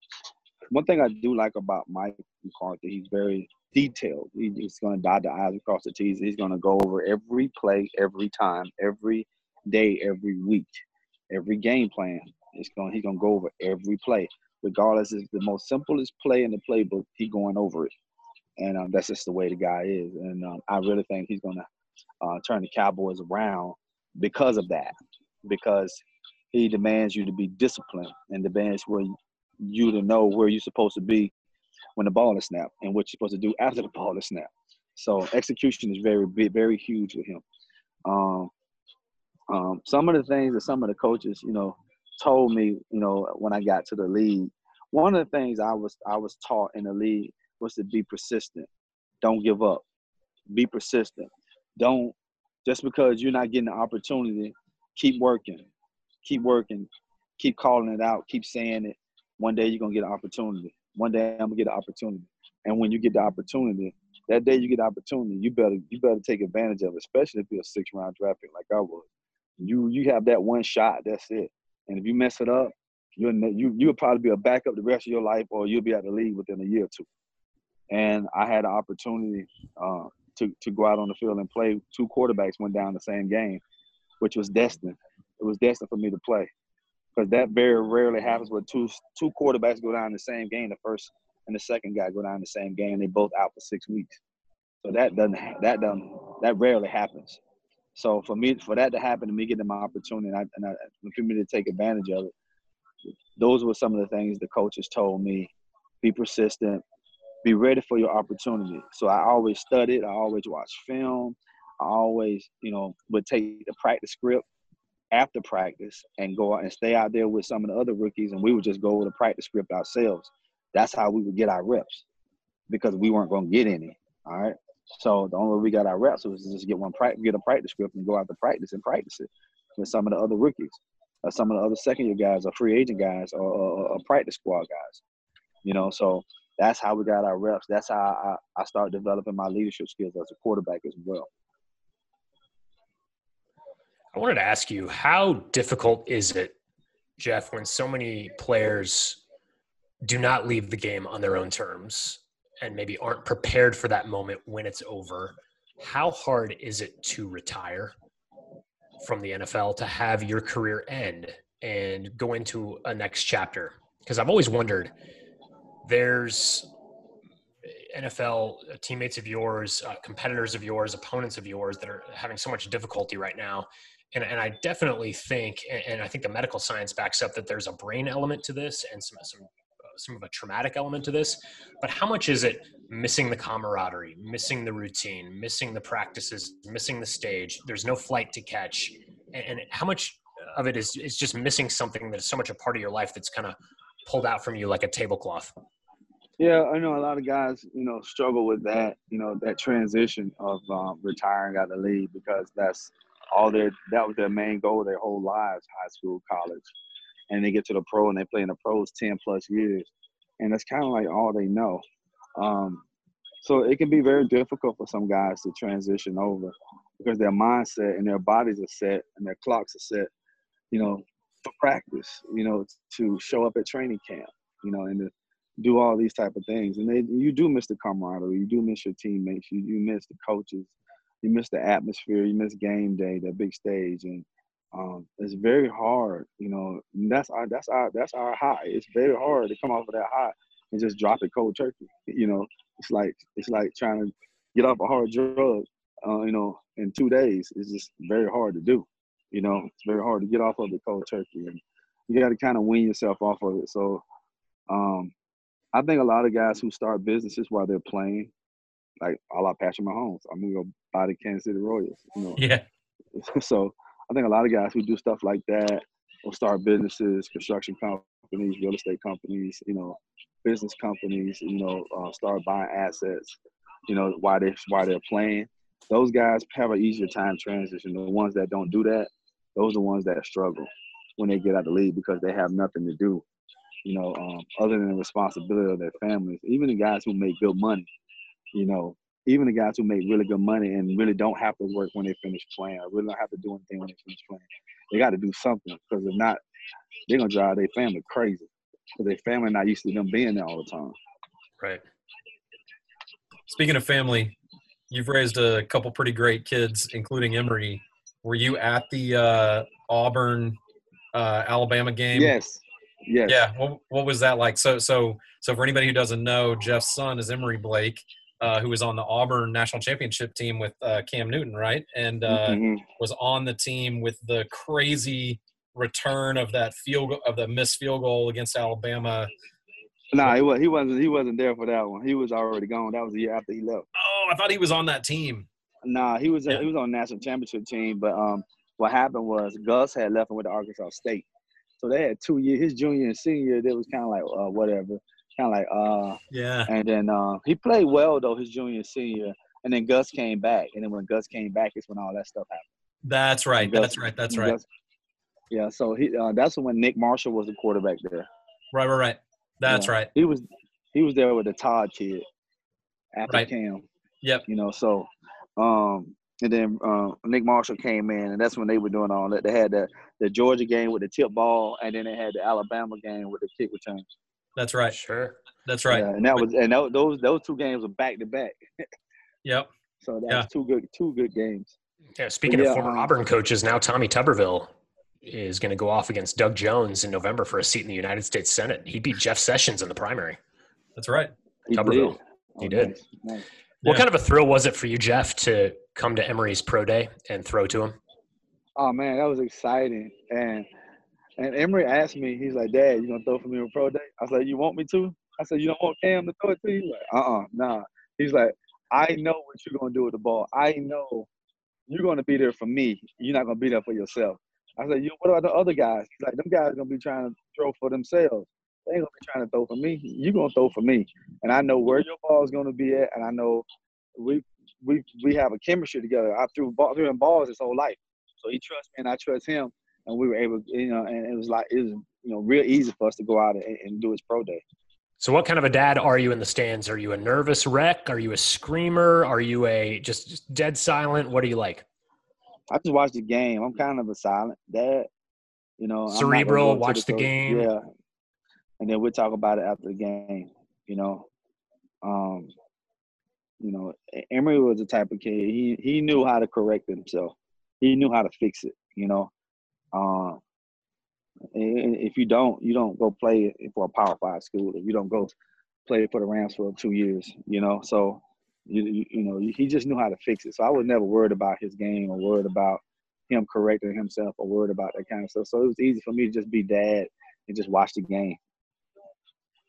C: one thing I do like about Mike McCarthy, he's very detailed. He, he's going to dot the i's across the t's. He's going to go over every play, every time, every day, every week, every game plan. He's going. He's to go over every play regardless is the most simplest play in the playbook, he going over it. And um, that's just the way the guy is. And um, I really think he's to uh, turn the Cowboys around because of that, because he demands you to be disciplined and demands where you to know where you're supposed to be when the ball is snapped and what you're supposed to do after the [LAUGHS] ball is snapped. So execution is very, big, very huge with him. Um, um, some of the things that some of the coaches, you know, told me, you know, when I got to the league, one of the things I was I was taught in the league was to be persistent. Don't give up. Be persistent. Don't just because you're not getting the opportunity, keep working. Keep working. Keep calling it out. Keep saying it. One day you're gonna get an opportunity. One day I'm gonna get an opportunity. And when you get the opportunity, that day you get the opportunity, you better you better take advantage of it, especially if you're a six round draft pick like I was. You you have that one shot, that's it. And if you mess it up, you'll you you'll probably be a backup the rest of your life, or you'll be at the league within a year or two. And I had an opportunity uh, to to go out on the field and play. Two quarterbacks went down the same game, which was destined. It was destined for me to play, because that very rarely happens where two two quarterbacks go down the same game. The first and the second guy go down the same game. They both out for six weeks. So that doesn't that doesn't that rarely happens. So for me, for that to happen, to me getting my opportunity, and, I, and I, for me to take advantage of it, those were some of the things the coaches told me. Be persistent. Be ready for your opportunity. So I always studied. I always watched film. I always, you know, would take the practice script after practice and go out and stay out there with some of the other rookies, and we would just go over the practice script ourselves. That's how we would get our reps because we weren't going to get any. All right. So the only way we got our reps was to just get one get a practice script and go out to practice and practice it with some of the other rookies, or some of the other second year guys, or free agent guys, or, or, or practice squad guys. You know, so that's how we got our reps. That's how I, I started developing my leadership skills as a quarterback as well.
A: I wanted to ask you, how difficult is it, Jeff, when so many players do not leave the game on their own terms? And maybe aren't prepared for that moment when it's over, how hard is it to retire from the NFL to have your career end and go into a next chapter? Because I've always wondered there's NFL teammates of yours, uh, competitors of yours, opponents of yours that are having so much difficulty right now. And, and I definitely think, and, I think the medical science backs up that there's a brain element to this and some, some some of a traumatic element to this, but how much is it missing the camaraderie, missing the routine, missing the practices, missing the stage? There's no flight to catch, and, and how much of it is is just missing something that is so much a part of your life that's kind of pulled out from you like a tablecloth.
C: Yeah, I know a lot of guys, you know, struggle with that, you know, that transition of um, retiring out of the league because that's all their that was their main goal their whole lives, high school, college and they get to the pro and they play in the pros 10 plus years. And that's kind of like all they know. Um, so it can be very difficult for some guys to transition over because their mindset and their bodies are set and their clocks are set, you know, for practice, you know, to show up at training camp, you know, and to do all these type of things. And they, you do miss the camaraderie, you do miss your teammates, you, you miss the coaches, you miss the atmosphere, you miss game day, that big stage. And um, it's very hard, you know. That's our that's our that's our high. It's very hard to come off of that high and just drop it cold turkey. You know, it's like it's like trying to get off a hard drug, uh, you know, in two days. It's just very hard to do. You know, it's very hard to get off of the cold turkey, and you got to kind of wean yourself off of it. So, um, I think a lot of guys who start businesses while they're playing, like a la Patrick Mahomes, I'm gonna go buy the Kansas City Royals. You know, [LAUGHS]
B: yeah. [LAUGHS]
C: so I think a lot of guys who do stuff like that will start businesses, construction companies, real estate companies, you know, business companies, you know, uh, start buying assets, you know, why they while they're playing. Those guys have an easier time transition. The ones that don't do that, those are the ones that struggle when they get out of the league because they have nothing to do, you know, um, other than the responsibility of their families. Even the guys who make good money, you know, even the guys who make really good money and really don't have to work when they finish playing, or really don't have to do anything when they finish playing, they got to do something because if not, they're gonna drive their family crazy because their family not used to them being there all the time.
A: Right.
B: Speaking of family, you've raised a couple pretty great kids, including Emory. Were you at the uh, Auburn uh, Alabama game?
C: Yes. Yes.
B: Yeah. What, what was that like? So so so for anybody who doesn't know, Jeff's son is Emory Blake uh, who was on the Auburn national championship team with uh, Cam Newton, right? And uh, mm-hmm. was on the team with the crazy return of that field of the missed field goal against Alabama.
C: No, nah, he was he wasn't he wasn't there for that one. He was already gone. That was the year after he left.
B: Oh, I thought he was on that team.
C: Nah, he was yeah. he was on national championship team. But um, what happened was Gus had left him with the Arkansas State, so they had two years. His junior and senior, it was kind of like uh, whatever kind of like uh
B: yeah.
C: And then uh, he played well though his junior senior, and then Gus came back, and then when Gus came back, it's when all that stuff happened.
B: That's right. Gus, that's right. That's right. Gus,
C: yeah. So he uh, that's when Nick Marshall was the quarterback there.
B: Right. Right. Right. That's
C: yeah.
B: right.
C: He was he was there with the Todd kid after right. Cam.
B: Yep.
C: You know so. Um, and then uh, Nick Marshall came in, and that's when they were doing all that. They had the, the Georgia game with the tip ball, and then they had the Alabama game with the kick return.
B: That's right.
A: Sure.
B: That's right.
C: Yeah, and that was and that, those those two games were back to back. [LAUGHS]
B: Yep.
C: So that's yeah. two good two good games.
A: Yeah. Speaking of former um, Auburn coaches, now Tommy Tuberville is going to go off against Doug Jones in November for a seat in the United States Senate. He beat Jeff Sessions in the primary.
B: That's right.
C: He Tuberville.
A: Did. He oh, did. Nice. Nice. What yeah. kind of a thrill was it for you, Jeff, to come to Emory's pro day and throw to him?
C: Oh man, that was exciting. And and Emory asked me, he's like, Dad, you gonna throw for me on pro day? I was like, You want me to? I said, You don't want Cam to throw it to you? Like, uh uh nah. He's like, I know what you're gonna do with the ball. I know you're gonna be there for me. You're not gonna be there for yourself. I said, you what about the other guys? He's like, them guys gonna be trying to throw for themselves. They ain't gonna be trying to throw for me. You're gonna throw for me. And I know where your ball is gonna be at, and I know we we we have a chemistry together. I threw ball threw him balls his whole life. So he trusts me and I trust him and we were able, you know, and it was like it was, you know, real easy for us to go out and, and do his pro day.
A: So, what kind of a dad are you in the stands? Are you a nervous wreck? Are you a screamer? Are you a just, just dead silent? What are you like?
C: I just watch the game. I'm kind of a silent dad. You know,
A: cerebral. Watch the, the game.
C: Yeah, and then we'll talk about it after the game. You know, um, you know, Emory was the type of kid. He he knew how to correct himself. He knew how to fix it You know, uh, if you don't, you don't go play for a Power Five school, if you don't go play for the Rams for two years. You know, so you, you, you know he just knew how to fix it. So I was never worried about his game or worried about him correcting himself or worried about that kind of stuff. So it was easy for me to just be dad and just watch the game.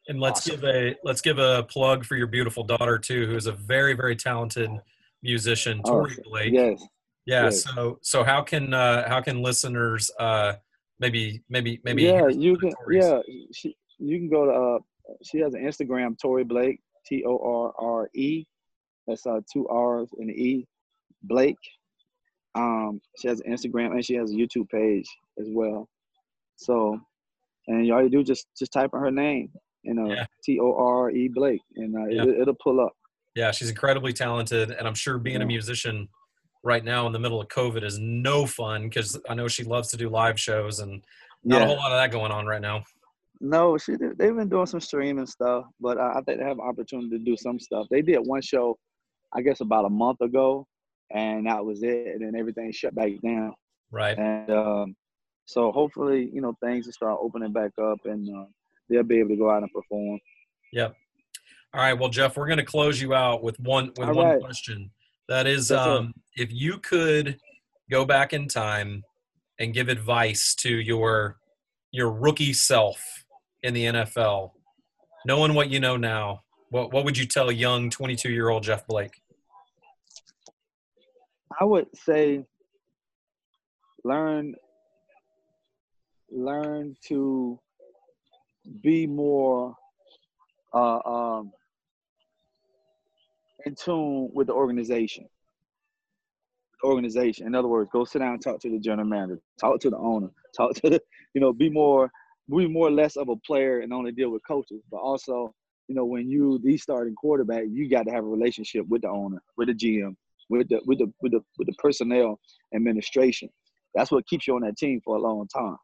B: And let's awesome. give a let's give a plug for your beautiful daughter too, who is a very very talented musician, oh, Torre oh, Blake.
C: Yes.
B: Yeah. Yes. So so how can uh, how can listeners uh, maybe maybe maybe
C: yeah you can yeah she, you can go to uh, she has an Instagram Torre Blake T O R R E that's uh two R's and an E Blake. Um, she has an Instagram and she has a YouTube page as well. So, and you all you do just just type in her name, you know, T O R E Blake, and uh, yeah. it, will pull up.
B: Yeah, she's incredibly talented, and I'm sure being yeah. a musician right now in the middle of COVID is no fun because I know she loves to do live shows, and not yeah. a whole lot of that going on right now.
C: No, she they've been doing some streaming stuff, but I think they have an opportunity to do some stuff. They did one show, I guess, about a month ago, and that was it. And then everything shut back down.
B: Right.
C: And um, so hopefully, you know, things will start opening back up, and uh, they'll be able to go out and perform.
B: Yep. All right. Well, Jeff, we're going to close you out with one with All one right. question. That is, um, if you could go back in time and give advice to your your rookie self in the NFL, knowing what you know now, what what would you tell young 22 year old Jeff Blake?
C: I would say learn learn to be more uh, um, in tune with the organization. Organization. In other words, go sit down and talk to the general manager, talk to the owner, talk to the, you know, be more, be more less of a player and only deal with coaches. But also, you know, when you the starting quarterback, you got to have a relationship with the owner, with the GM, with the with the with the with the personnel administration. That's what keeps you on that team for a long time.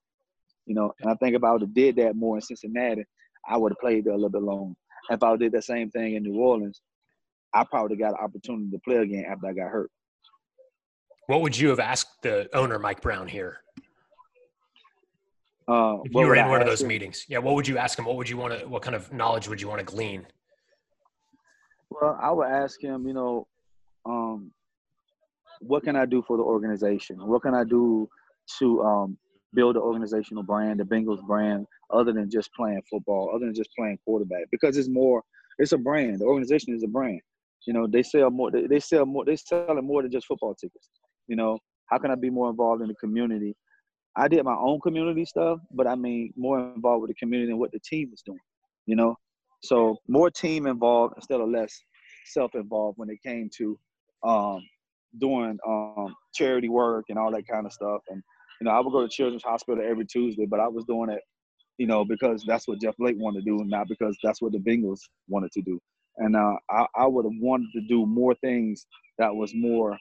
C: You know, and I think if I would have did that more in Cincinnati, I would have played there a little bit longer. If I did the same thing in New Orleans, I probably got an opportunity to play again after I got hurt.
A: What would you have asked the owner, Mike Brown, here?
C: Uh,
A: if you were in one of those him? meetings, yeah. What would you ask him? What would you want to? What kind of knowledge would you want to glean?
C: Well, I would ask him. You know, um, what can I do for the organization? What can I do to um, build the organizational brand, the Bengals brand, other than just playing football, other than just playing quarterback, because it's more, it's a brand. The organization is a brand. You know, they sell more. They, they sell more. They selling more than just football tickets. You know, how can I be more involved in the community? I did my own community stuff, but I mean more involved with the community and what the team was doing. You know, so more team involved instead of less self-involved when it came to um, doing um, charity work and all that kind of stuff. And you know, I would go to Children's Hospital every Tuesday, but I was doing it, you know, because that's what Jeff Blake wanted to do, not because that's what the Bengals wanted to do. And uh, I, I would have wanted to do more things that was more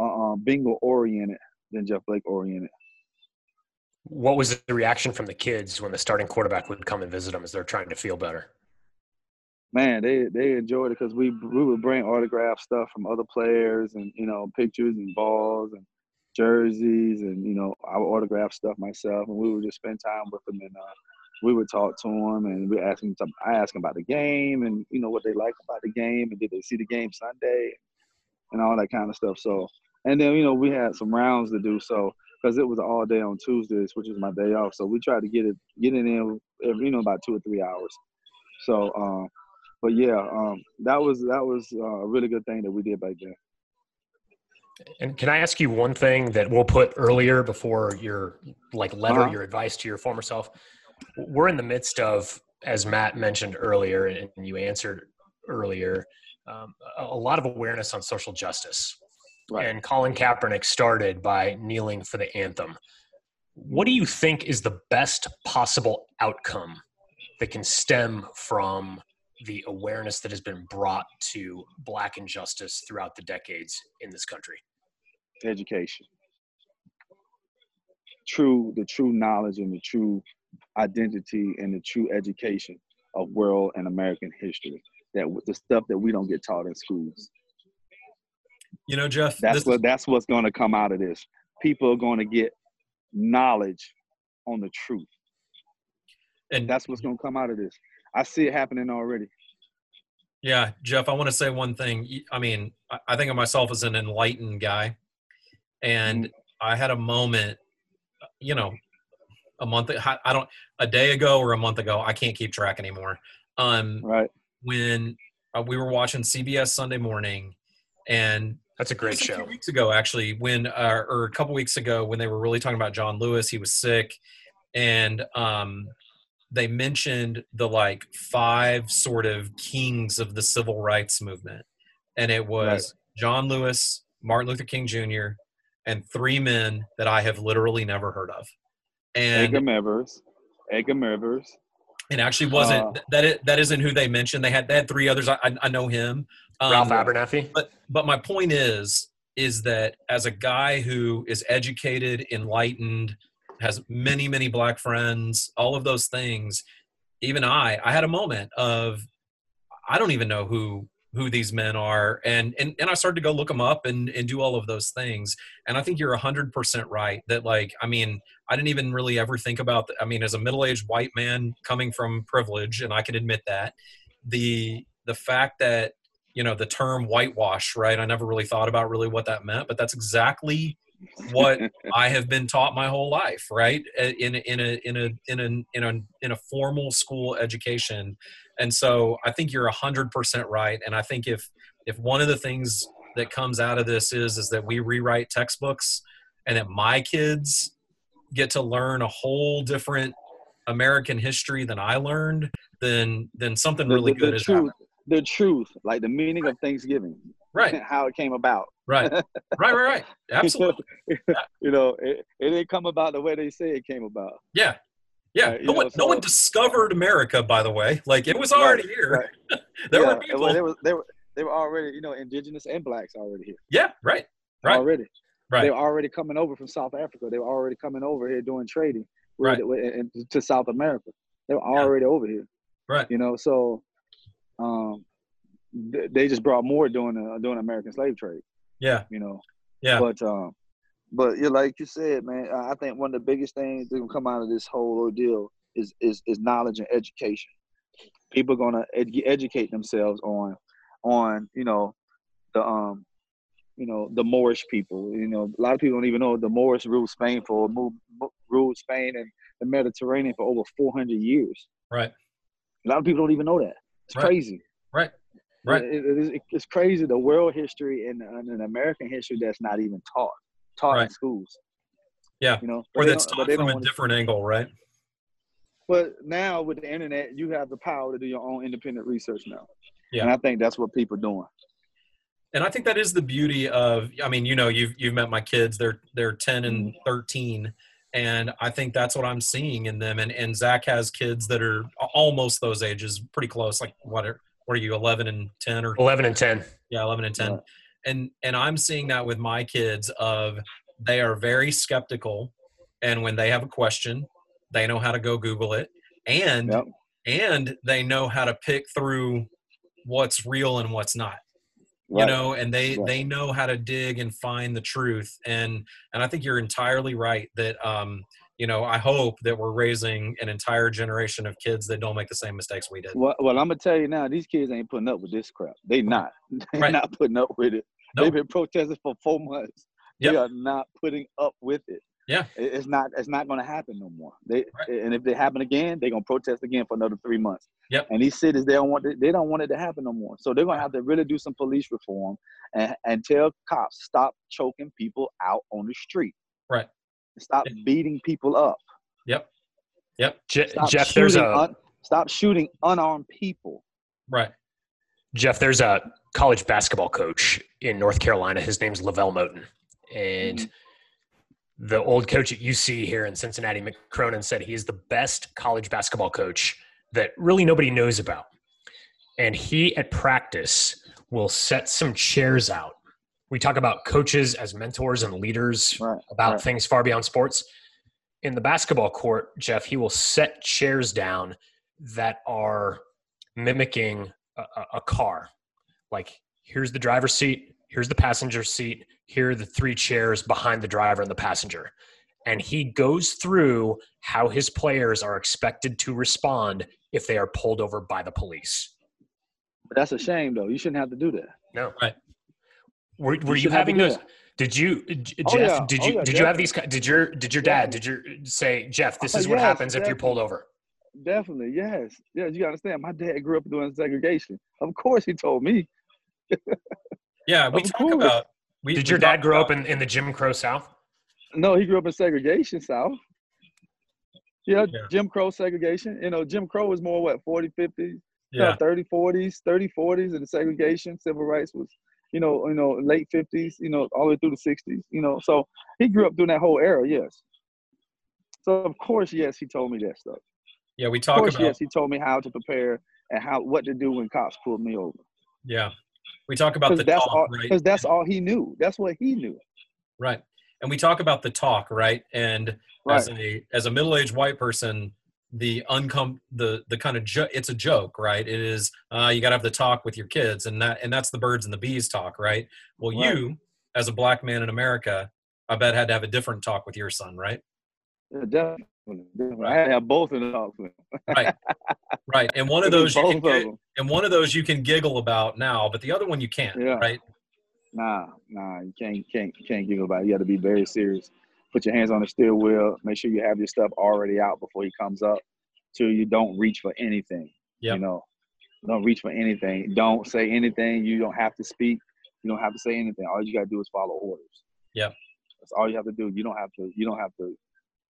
C: uh, Bengal oriented than Jeff Blake oriented.
A: What was the reaction from the kids when the starting quarterback would come and visit them as they're trying to feel better?
C: Man, they they enjoyed it because we we would bring autograph stuff from other players and you know pictures and balls and jerseys and you know I would autograph stuff myself and we would just spend time with them and uh, we would talk to them and we ask them I ask them about the game and you know what they like about the game and did they see the game Sunday and all that kind of stuff so and then you know we had some rounds to do so because it was all day on Tuesdays which is my day off so we tried to get it get it in every, you know about two or three hours so um, but yeah um, that was that was uh, a really good thing that we did back then.
A: And can I ask you one thing that we'll put earlier before your like letter, uh-huh. your advice to your former self? We're in the midst of, as Matt mentioned earlier, and you answered earlier, um, a lot of awareness on social justice. Right. And Colin Kaepernick started by kneeling for the anthem. What do you think is the best possible outcome that can stem from the awareness that has been brought to black injustice throughout the decades in this country?
C: education. True, the true knowledge and the true identity and the true education of world and American history. That the stuff that we don't get taught in schools.
B: You know, Jeff,
C: that's what that's what's going to come out of this. People are going to get knowledge on the truth.
B: And
C: That's what's gonna come out of this. I see it happening already.
B: Yeah, Jeff, I want to say one thing. I mean, I- think of myself as an enlightened guy. And
C: Mm-hmm.
B: I had a moment, you know, a month, I I don't, a day ago or a month ago, I can't keep track anymore. Um,
C: Right.
B: when uh, we were watching CBS Sunday morning and
A: That's a great
B: was a few
A: show.
B: weeks ago, actually, when, uh, or a couple weeks ago, when they were really talking about John Lewis, he was sick. And, um, they mentioned the like five sort of kings of the civil rights movement. And it was John Lewis, Martin Luther King Jr., and three men that I have literally never heard of. And
C: Medgar Evers. Medgar Evers.
B: it actually wasn't
C: Uh,
B: that it, that isn't who they mentioned. They had they had three others. I- I know him. Um,
A: Ralph Abernathy.
B: but but my point is is that as a guy who is educated enlightened has many many black friends all of those things even i i had a moment of i don't even know who who these men are and and, and i started to go look them up and and do all of those things and i think you're 100% right that like i mean i didn't even really ever think about the, i mean as a middle-aged white man coming from privilege and i can admit that the the fact that you know the term whitewash right? I never really thought about really what that meant but that's exactly what [LAUGHS] i have been taught my whole life right? In a, in a in a in a in a in a formal school education. And so i think you're 100% right. And i think if if one of the things that comes out of this is is that we rewrite textbooks and that my kids get to learn a whole different american history than i learned then then something
C: The-
B: really
C: the,
B: good
C: the
B: is
C: truth.
B: happening
C: The truth, like the meaning of Thanksgiving,
B: right [LAUGHS]
C: how it came about.
B: right [LAUGHS] right right right absolutely [LAUGHS]
C: you know, it, it didn't come about the way they say it came about.
B: Yeah. Yeah.
C: Right,
B: no, one,
C: know,
B: no one discovered America, by the way. Like it was already here. there
C: yeah,
B: were people.
C: well, they were they were they were already you know indigenous and blacks already here
B: yeah. Right. Right.
C: already.
B: Right.
C: They were already coming over from South Africa. They were already coming over here doing trading
B: Right.
C: with, and to South America. They were
B: Yeah.
C: already over here.
B: Right.
C: You know, so um, th- they just brought more during the during the American slave trade.
B: Yeah.
C: You know,
B: Yeah.
C: but um, but yeah, like you said, man, I think one of the biggest things that will come out of this whole ordeal is is is knowledge and education. People are gonna ed- educate themselves on on you know the um you know the Moorish people. You know, a lot of people don't even know the Moorish ruled Spain for ruled Spain and the Mediterranean for over 400 years.
B: Right.
C: A lot of people don't even know that. It's
B: Right.
C: crazy.
B: Right. Right.
C: It- it it's crazy the world history and, and American history that's not even taught taught in schools.
B: Yeah.
C: You know,
B: Or that's taught from a different angle, right?
C: But now with the internet, you have the power to do your own independent research now.
B: Yeah.
C: And I think that's what people are doing.
B: And I think that is the beauty of. I mean, you know, you've you've met my kids. They're they're ten and
C: Mm-hmm.
B: thirteen, and I think that's what I'm seeing in them. And and Zach has kids that are almost those ages, pretty close. Like what are what are you, eleven and ten or
A: 11 and 10.
B: yeah 11 and 10
C: Right.
B: and and i'm seeing that with my kids of they are very skeptical and when they have a question they know how to go google it and
C: Yep.
B: and they know how to pick through what's real and what's not you know and they
C: Right.
B: they know how to dig and find the truth and and i think you're entirely right that um you know i hope that we're raising an entire generation of kids that don't make the same mistakes we did
C: Well, well, I'm gonna tell you now, these kids ain't putting up with this crap. They not. [LAUGHS] They're
B: Right.
C: not putting up with it.
B: Nope.
C: They've been protesting for four months.
B: Yep.
C: They are not putting up with it.
B: Yeah.
C: It's not. It's not gonna happen no more. They
B: Right.
C: and if they happen again, they're gonna protest again for another three months.
B: Yep.
C: And these cities, they don't want. It, they don't want it to happen no more. So they're gonna have to really do some police reform and and tell cops stop choking people out on the street.
B: Right.
C: Stop beating people up.
B: yep yep
A: Je-
C: Stop
A: Jeff, there's
C: shooting
A: a
C: un- stop shooting unarmed people.
B: right
A: Jeff, there's a college basketball coach in North Carolina. His name's LaVelle Moton. And mm-hmm. the old coach at UC here in Cincinnati, Mick Cronin, said is the best college basketball coach that really nobody knows about. And he at practice will set some chairs out. We talk about coaches as mentors and leaders
C: Right.
A: about
C: right.
A: things far beyond sports. In the basketball court, Jeff, he will set chairs down that are mimicking a, a- a car. Like, here's the driver's seat, here's the passenger seat, here are the three chairs behind the driver and the passenger.
D: and he goes through how his players are expected to respond if they are pulled over by the police.
C: But that's a shame, though. You shouldn't have to do that.
D: No,
B: Right.
D: Were, were you,
C: shouldn't
D: having
C: to
D: those?
C: that.
D: Did you, Jeff?
C: Oh, yeah.
D: Did
C: Oh,
D: you
C: yeah,
D: did you have these? Did your did your dad? Did your say Jeff? This
C: Oh,
D: is uh, what
C: yes,
D: happens if you're pulled over.
C: Definitely, yes. Yes, you gotta understand. My dad grew up doing segregation. Of course, he told me. [LAUGHS]
B: Yeah, we
C: Of
B: talk
C: course.
B: about. We,
D: Did
B: we
D: your dad
B: talk
D: grow up in, in the Jim Crow South?
C: No, he grew up in segregation, South. Yeah,
B: Yeah.
C: Jim Crow segregation. You know, Jim Crow was more what 40, 50s,
B: Yeah,
C: 30, 40s, 30, 40s, and the segregation, civil rights was, you know, you know, late 50s, you know, all the way through the 60s, you know. So he grew up during that whole era, yes. So of course, yes, he told me that stuff.
B: yeah, we
C: Of course,
B: about.
C: yes, he told me how to prepare and how what to do when cops pulled me over.
B: Yeah, we talk about the
C: that's
B: talk,
C: all.
B: right?
C: Because that's all he knew. That's what he knew.
B: Right. And we talk about the talk, right? And as a as a middle-aged white person, the uncom the the kind of jo- it's a joke, right? It is uh, you got to have the talk with your kids, and that and that's the birds and the bees talk, right? Well,
C: Right.
B: you as a black man in America, I bet had to have a different talk with your son, right?
C: Yeah, definitely. definitely. I had to have both of them talk.
B: Right. Right. And one [LAUGHS] of those
C: was
B: you can
C: of
B: get,
C: them.
B: and one of those you can giggle about now, but the other one you can't,
C: Yeah.
B: right?
C: Nah, nah, you can't, can't, can't giggle about it. You got to be very serious. Put your hands on the steering wheel. Make sure you have your stuff already out before he comes up, so you don't reach for anything.
B: Yep.
C: You know, don't reach for anything. Don't say anything. You don't have to speak. You don't have to say anything. All you got to do is follow orders.
B: Yeah.
C: That's all you have to do. You don't have to. You don't have to.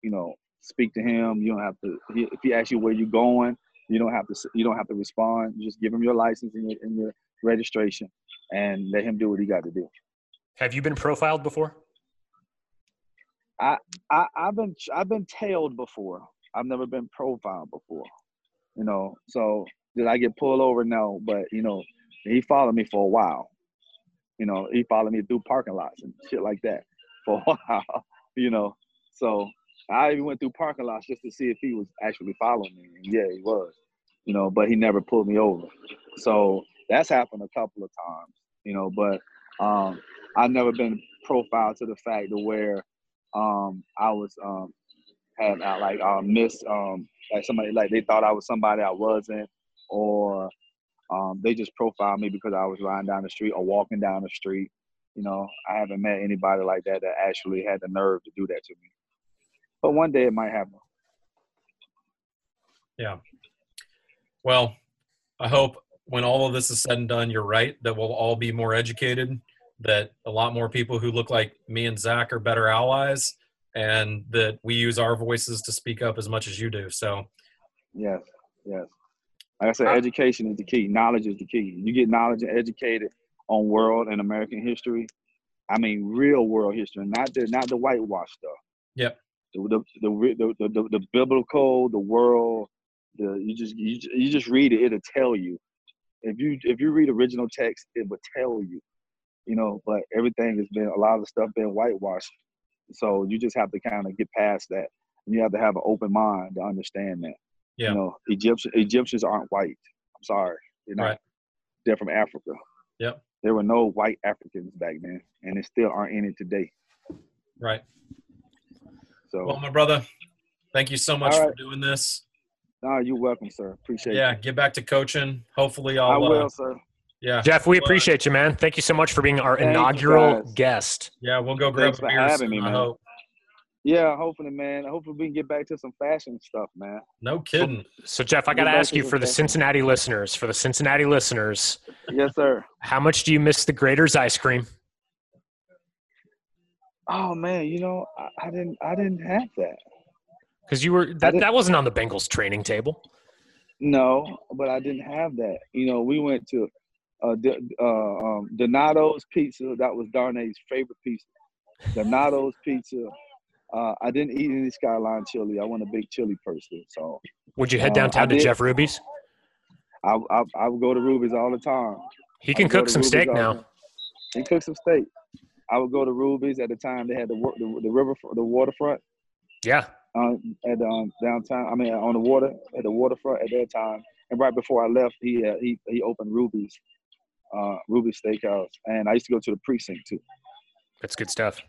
C: You know, speak to him. You don't have to. he- If he asks you where you're going, you don't have to. You don't have to respond. You just give him your license and your, and your registration, and let him do what he got to do.
D: Have you been profiled before?
C: I, I've been I've been tailed before. I've never been profiled before. You know, so did I get pulled over? No, but you know, he followed me for a while. You know, he followed me through parking lots and shit like that for a [LAUGHS] while. You know, so I even went through parking lots just to see if he was actually following me. And yeah, he was. You know, but he never pulled me over. So that's happened a couple of times. You know, but um, I've never been profiled to the fact to where um, I was um, had uh, like uh, missed um, like somebody like they thought I was somebody I wasn't, or um, they just profiled me because I was riding down the street or walking down the street. You know, I haven't met anybody like that that actually had the nerve to do that to me. But one day it might happen. Yeah.
B: Well, I hope when all of this is said and done, you're right that we'll all be more educated, that a lot more people who look like me and Zach are better allies, and that we use our voices to speak up as much as you do. So,
C: Yes, yes. Like I said, education is the key. Knowledge is the key. You get knowledge and educated on world and American history. I mean, real world history, not the not the whitewash stuff.
B: Yep.
C: The the the the, the, the, the biblical, the world. The you just you, you just read it. It'll tell you. If you if you read original text, it will tell you. You know, but everything has been a lot of the stuff been whitewashed. So you just have to kind of get past that. And you have to have an open mind to understand that.
B: Yeah.
C: You know, Egyptian Egyptians aren't white. I'm sorry. They're not.
B: Right.
C: They're from Africa.
B: Yep.
C: There were no white Africans back then, and there still aren't any today.
B: right.
C: So,
B: Well, my brother, thank you so much
C: All
B: for doing this.
C: no, you're welcome, sir. Appreciate it.
B: Yeah,
C: it.
B: get back to coaching. Hopefully,
C: I'll
B: I'll.
C: will,
B: uh,
C: sir.
B: Yeah,
D: Jeff, we
B: Well, uh,
D: appreciate you, man. Thank you so much for being our
C: Thank
D: inaugural guest.
B: yeah, we'll go grab
C: Thanks
B: a
C: for
B: beer
C: having
B: soon.
C: me,
B: I
C: man.
B: hope.
C: Yeah, hopefully, man. Hopefully, we can get back to some fashion stuff, man.
B: No kidding.
D: So, Jeff, I got to ask you for the
C: session.
D: Cincinnati listeners, for the Cincinnati listeners,
C: Yes, sir.
D: how much do you miss the Graeter's ice cream?
C: Oh man, you know, I, I didn't, I didn't have that.
D: Because you were that, that wasn't on the Bengals training table.
C: No, but I didn't have that. You know, we went to uh, D- uh, um, Donato's Pizza. That was Darnay's favorite pizza. Donato's Pizza. Uh, I didn't eat any Skyline chili. I wasn't a big chili person, so
D: Would you head
C: Uh,
D: downtown
C: I
D: to
C: did.
D: Jeff Ruby's?
C: I, I I would go to Ruby's all the time.
D: He can cook some
C: Ruby's
D: steak now.
C: time. He cooked some steak. I would go to Ruby's at the time they had the the, the river the waterfront
D: Yeah.
C: uh, at um, downtown. I mean, on the water at the waterfront at that time. And right before I left, he uh, he he opened Ruby's, uh, Ruby's Steakhouse, and I used to go to the precinct too.
D: That's good stuff.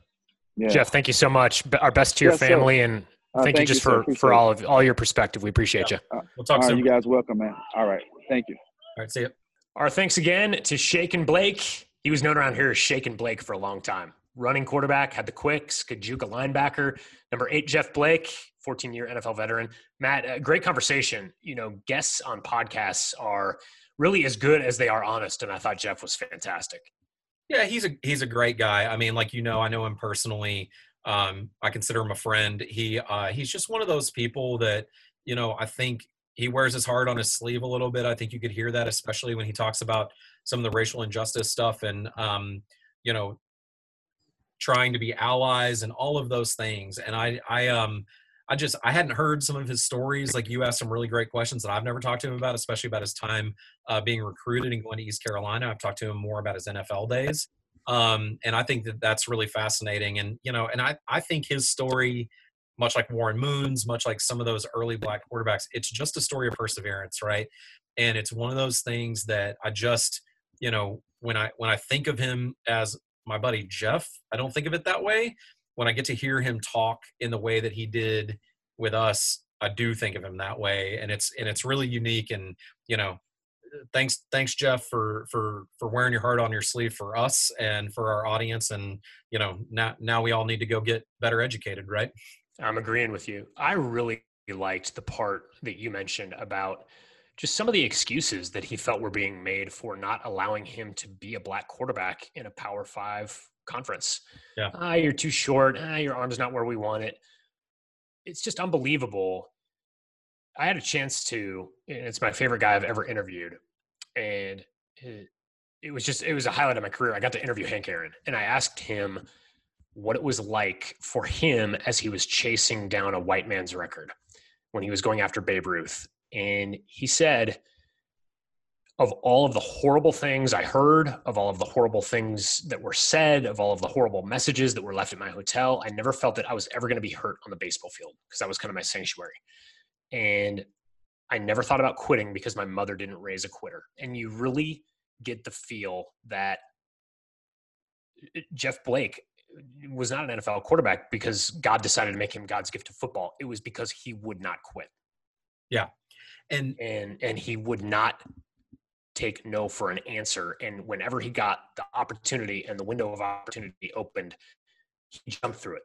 A: Yeah. Jeff, thank you so much. Our best to your yes, family, and uh, thank, thank, you just you, for for all of all your perspective. We appreciate yeah. you.
C: Uh, we'll talk soon. you guys welcome, man. All right, thank you.
B: All right, see you.
A: Our thanks again to Shake and Blake. He was known around here as Shake and Blake for a long time. Running quarterback, had the quicks, could juke a linebacker. Number eight, Jeff Blake, 14 year NFL veteran. Matt, great conversation. You know, guests on podcasts are really as good as they are honest, and I thought Jeff was fantastic.
B: Yeah, he's a he's a great guy. I mean, like you know, I know him personally. Um, I consider him a friend. He uh, he's just one of those people that you know. I think he wears his heart on his sleeve a little bit. I think you could hear that, especially when he talks about some of the racial injustice stuff and um, you know trying to be allies and all of those things. And I I um I just I hadn't heard some of his stories. Like you asked some really great questions that I've never talked to him about, especially about his time uh, being recruited and going to East Carolina. I've talked to him more about his NFL days, um, and I think that that's really fascinating. And you know, and I I think his story, much like Warren Moon's, much like some of those early black quarterbacks, it's just a story of perseverance, right? And it's one of those things that I just you know when I when I think of him as my buddy Jeff, I don't think of it that way when I get to hear him talk in the way that he did with us, I do think of him that way, and it's and it's really unique. And you know, thanks thanks Jeff for for for wearing your heart on your sleeve for us and for our audience. And you know, now now we all need to go get better educated, right?
A: I'm agreeing with you. I really liked the part that you mentioned about just some of the excuses that he felt were being made for not allowing him to be a black quarterback in a Power Five conference.
B: Yeah.
A: Ah, you're too short. Ah, your arm's not where we want it. It's just unbelievable. I had a chance to, it's my favorite guy I've ever interviewed. And it, it was just, it was a highlight of my career. I got to interview Hank Aaron and I asked him what it was like for him as he was chasing down a white man's record when he was going after Babe Ruth. And he said, of all of the horrible things I heard, of all of the horrible things that were said, of all of the horrible messages that were left at my hotel, I never felt that I was ever going to be hurt on the baseball field because that was kind of my sanctuary. And I never thought about quitting because my mother didn't raise a quitter. And you really get the feel that uh, Jeff Blake was not an NFL quarterback because God decided to make him God's gift to football. It was because he would not quit.
B: Yeah.
A: And and and he would not take no for an answer. And whenever he got the opportunity and the window of opportunity opened, he jumped through it.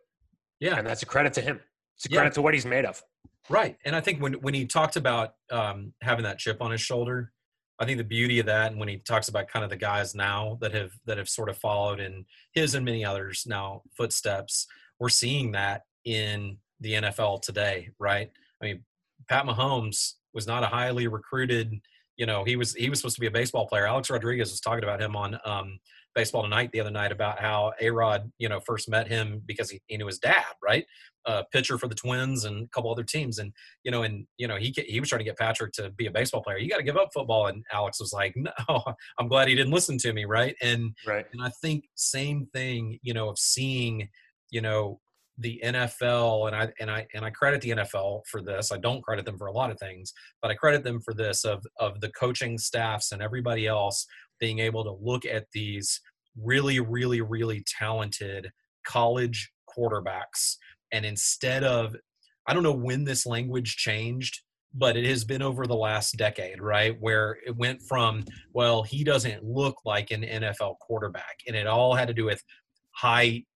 B: Yeah.
A: And that's a credit to him. It's a credit to what he's made of.
B: Right. And I think when, when he talked about um, having that chip on his shoulder, I think the beauty of that, and when he talks about kind of the guys now that have that have sort of followed in his and many others now footsteps, we're seeing that in the NFL today, right? I mean, Pat Mahomes was not a highly recruited you know, he was he was supposed to be a baseball player. Alex Rodriguez was talking about him on um, Baseball Tonight the other night about how A Rod, you know, first met him because he, he knew his dad, right? Uh, pitcher for the Twins and a couple other teams, and you know, and you know, he he was trying to get Patrick to be a baseball player. You got to give up football, and Alex was like, "No, [LAUGHS] I'm glad he didn't listen to me," right? And
A: right,
B: and I think same thing, you know, of seeing, you know, the NFL and I and I and I credit the NFL for this. I don't credit them for a lot of things, but I credit them for this of of the coaching staffs and everybody else being able to look at these really really really talented college quarterbacks and instead of I don't know when this language changed but it has been over the last decade, right? Where it went from, well, he doesn't look like an NFL quarterback. And it all had to do with height,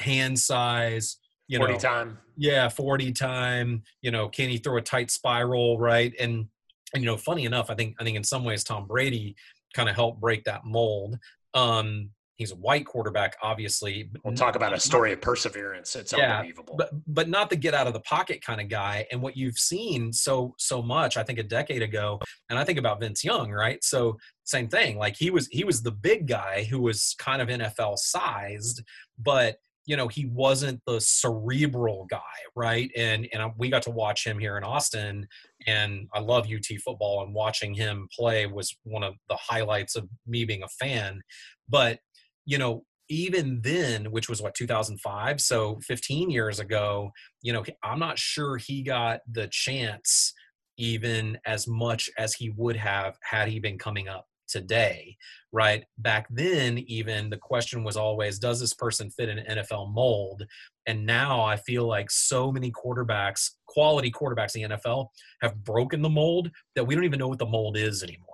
B: hand size, you
A: 40
B: know,
A: time.
B: Yeah, 40 time. You know, can he throw a tight spiral, right? And and you know, funny enough, I think I think in some ways Tom Brady kind of helped break that mold. Um, he's a white quarterback, obviously.
A: We'll talk about a story of perseverance. It's yeah, unbelievable.
B: But but not the get out of the pocket kind of guy. And what you've seen so so much, I think a decade ago, and I think about Vince Young, right? So same thing. Like he was he was the big guy who was kind of NFL sized, but you know he wasn't the cerebral guy right? And and um, we got to watch him here in austin and i love ut football and watching him play was one of the highlights of me being a fan. But you know even then which was what 2005 so 15 years ago you know i'm not sure he got the chance even as much as he would have had he been coming up today, right? Back then, even the question was always, does this person fit an NFL mold? And now I feel like so many quarterbacks, quality quarterbacks in the NFL, have broken the mold that we don't even know what the mold is anymore.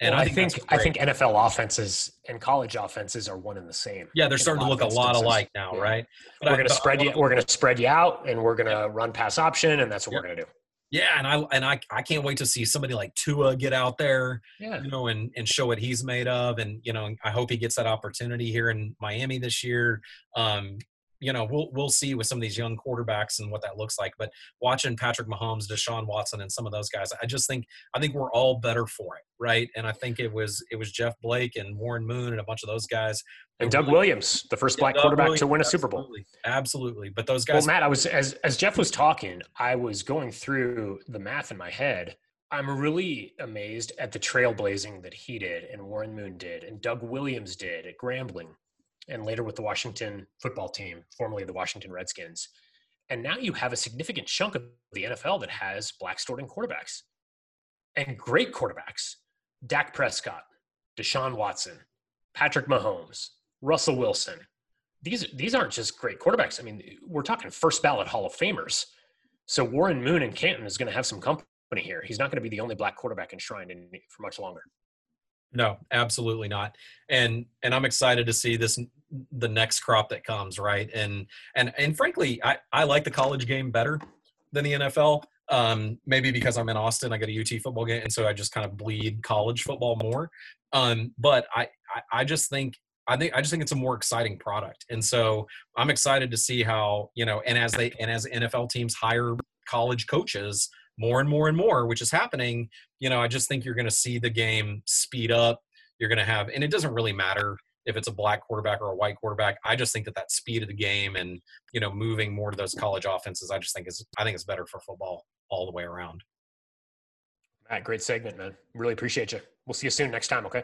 A: And well, I think I think, I think NFL offenses and college offenses are one and the same.
B: Yeah, they're starting to look a lot alike now, yeah. right?
A: But we're going to spread you. We're going to spread you out, and we're going to yeah. run pass option, and that's what yeah. we're going to do.
B: Yeah, and I and I I can't wait to see somebody like Tua get out there,
A: yeah.
B: you know, and and show what he's made of, and you know, I hope he gets that opportunity here in Miami this year. Um, you know, we'll we'll see with some of these young quarterbacks and what that looks like. But watching Patrick Mahomes, Deshaun Watson, and some of those guys, I just think I think we're all better for it, right? And I think it was it was Jeff Blake and Warren Moon and a bunch of those guys.
A: And Doug really, Williams, the first black quarterback Williams, to win a Super Bowl.
B: Absolutely, absolutely. But those guys.
A: Well, Matt, I was as as Jeff was talking, I was going through the math in my head. I'm really amazed at the trailblazing that he did and Warren Moon did and Doug Williams did at Grambling and later with the Washington football team, formerly the Washington Redskins. And now you have a significant chunk of the NFL that has black starting quarterbacks and great quarterbacks. Dak Prescott, Deshaun Watson, Patrick Mahomes, Russell Wilson. These, these aren't just great quarterbacks. I mean, we're talking first ballot Hall of Famers. So Warren Moon in Canton is going to have some company here. He's not going to be the only black quarterback enshrined in for much longer.
B: No, absolutely not. And and I'm excited to see this the next crop that comes, right? And and and frankly, I I like the college game better than the NFL. Um, maybe because I'm in Austin, I get a UT football game, and so I just kind of bleed college football more. Um, but I, I I just think I think I just think it's a more exciting product, and so I'm excited to see how you know. And as they and as NFL teams hire college coaches, more and more and more, which is happening, you know, I just think you're going to see the game speed up. You're going to have, and it doesn't really matter if it's a black quarterback or a white quarterback. I just think that that speed of the game and you know moving more to those college offenses, I just think is I think it's better for football all the way around.
A: Matt, great segment, man. Really appreciate you. We'll see you soon next time. Okay.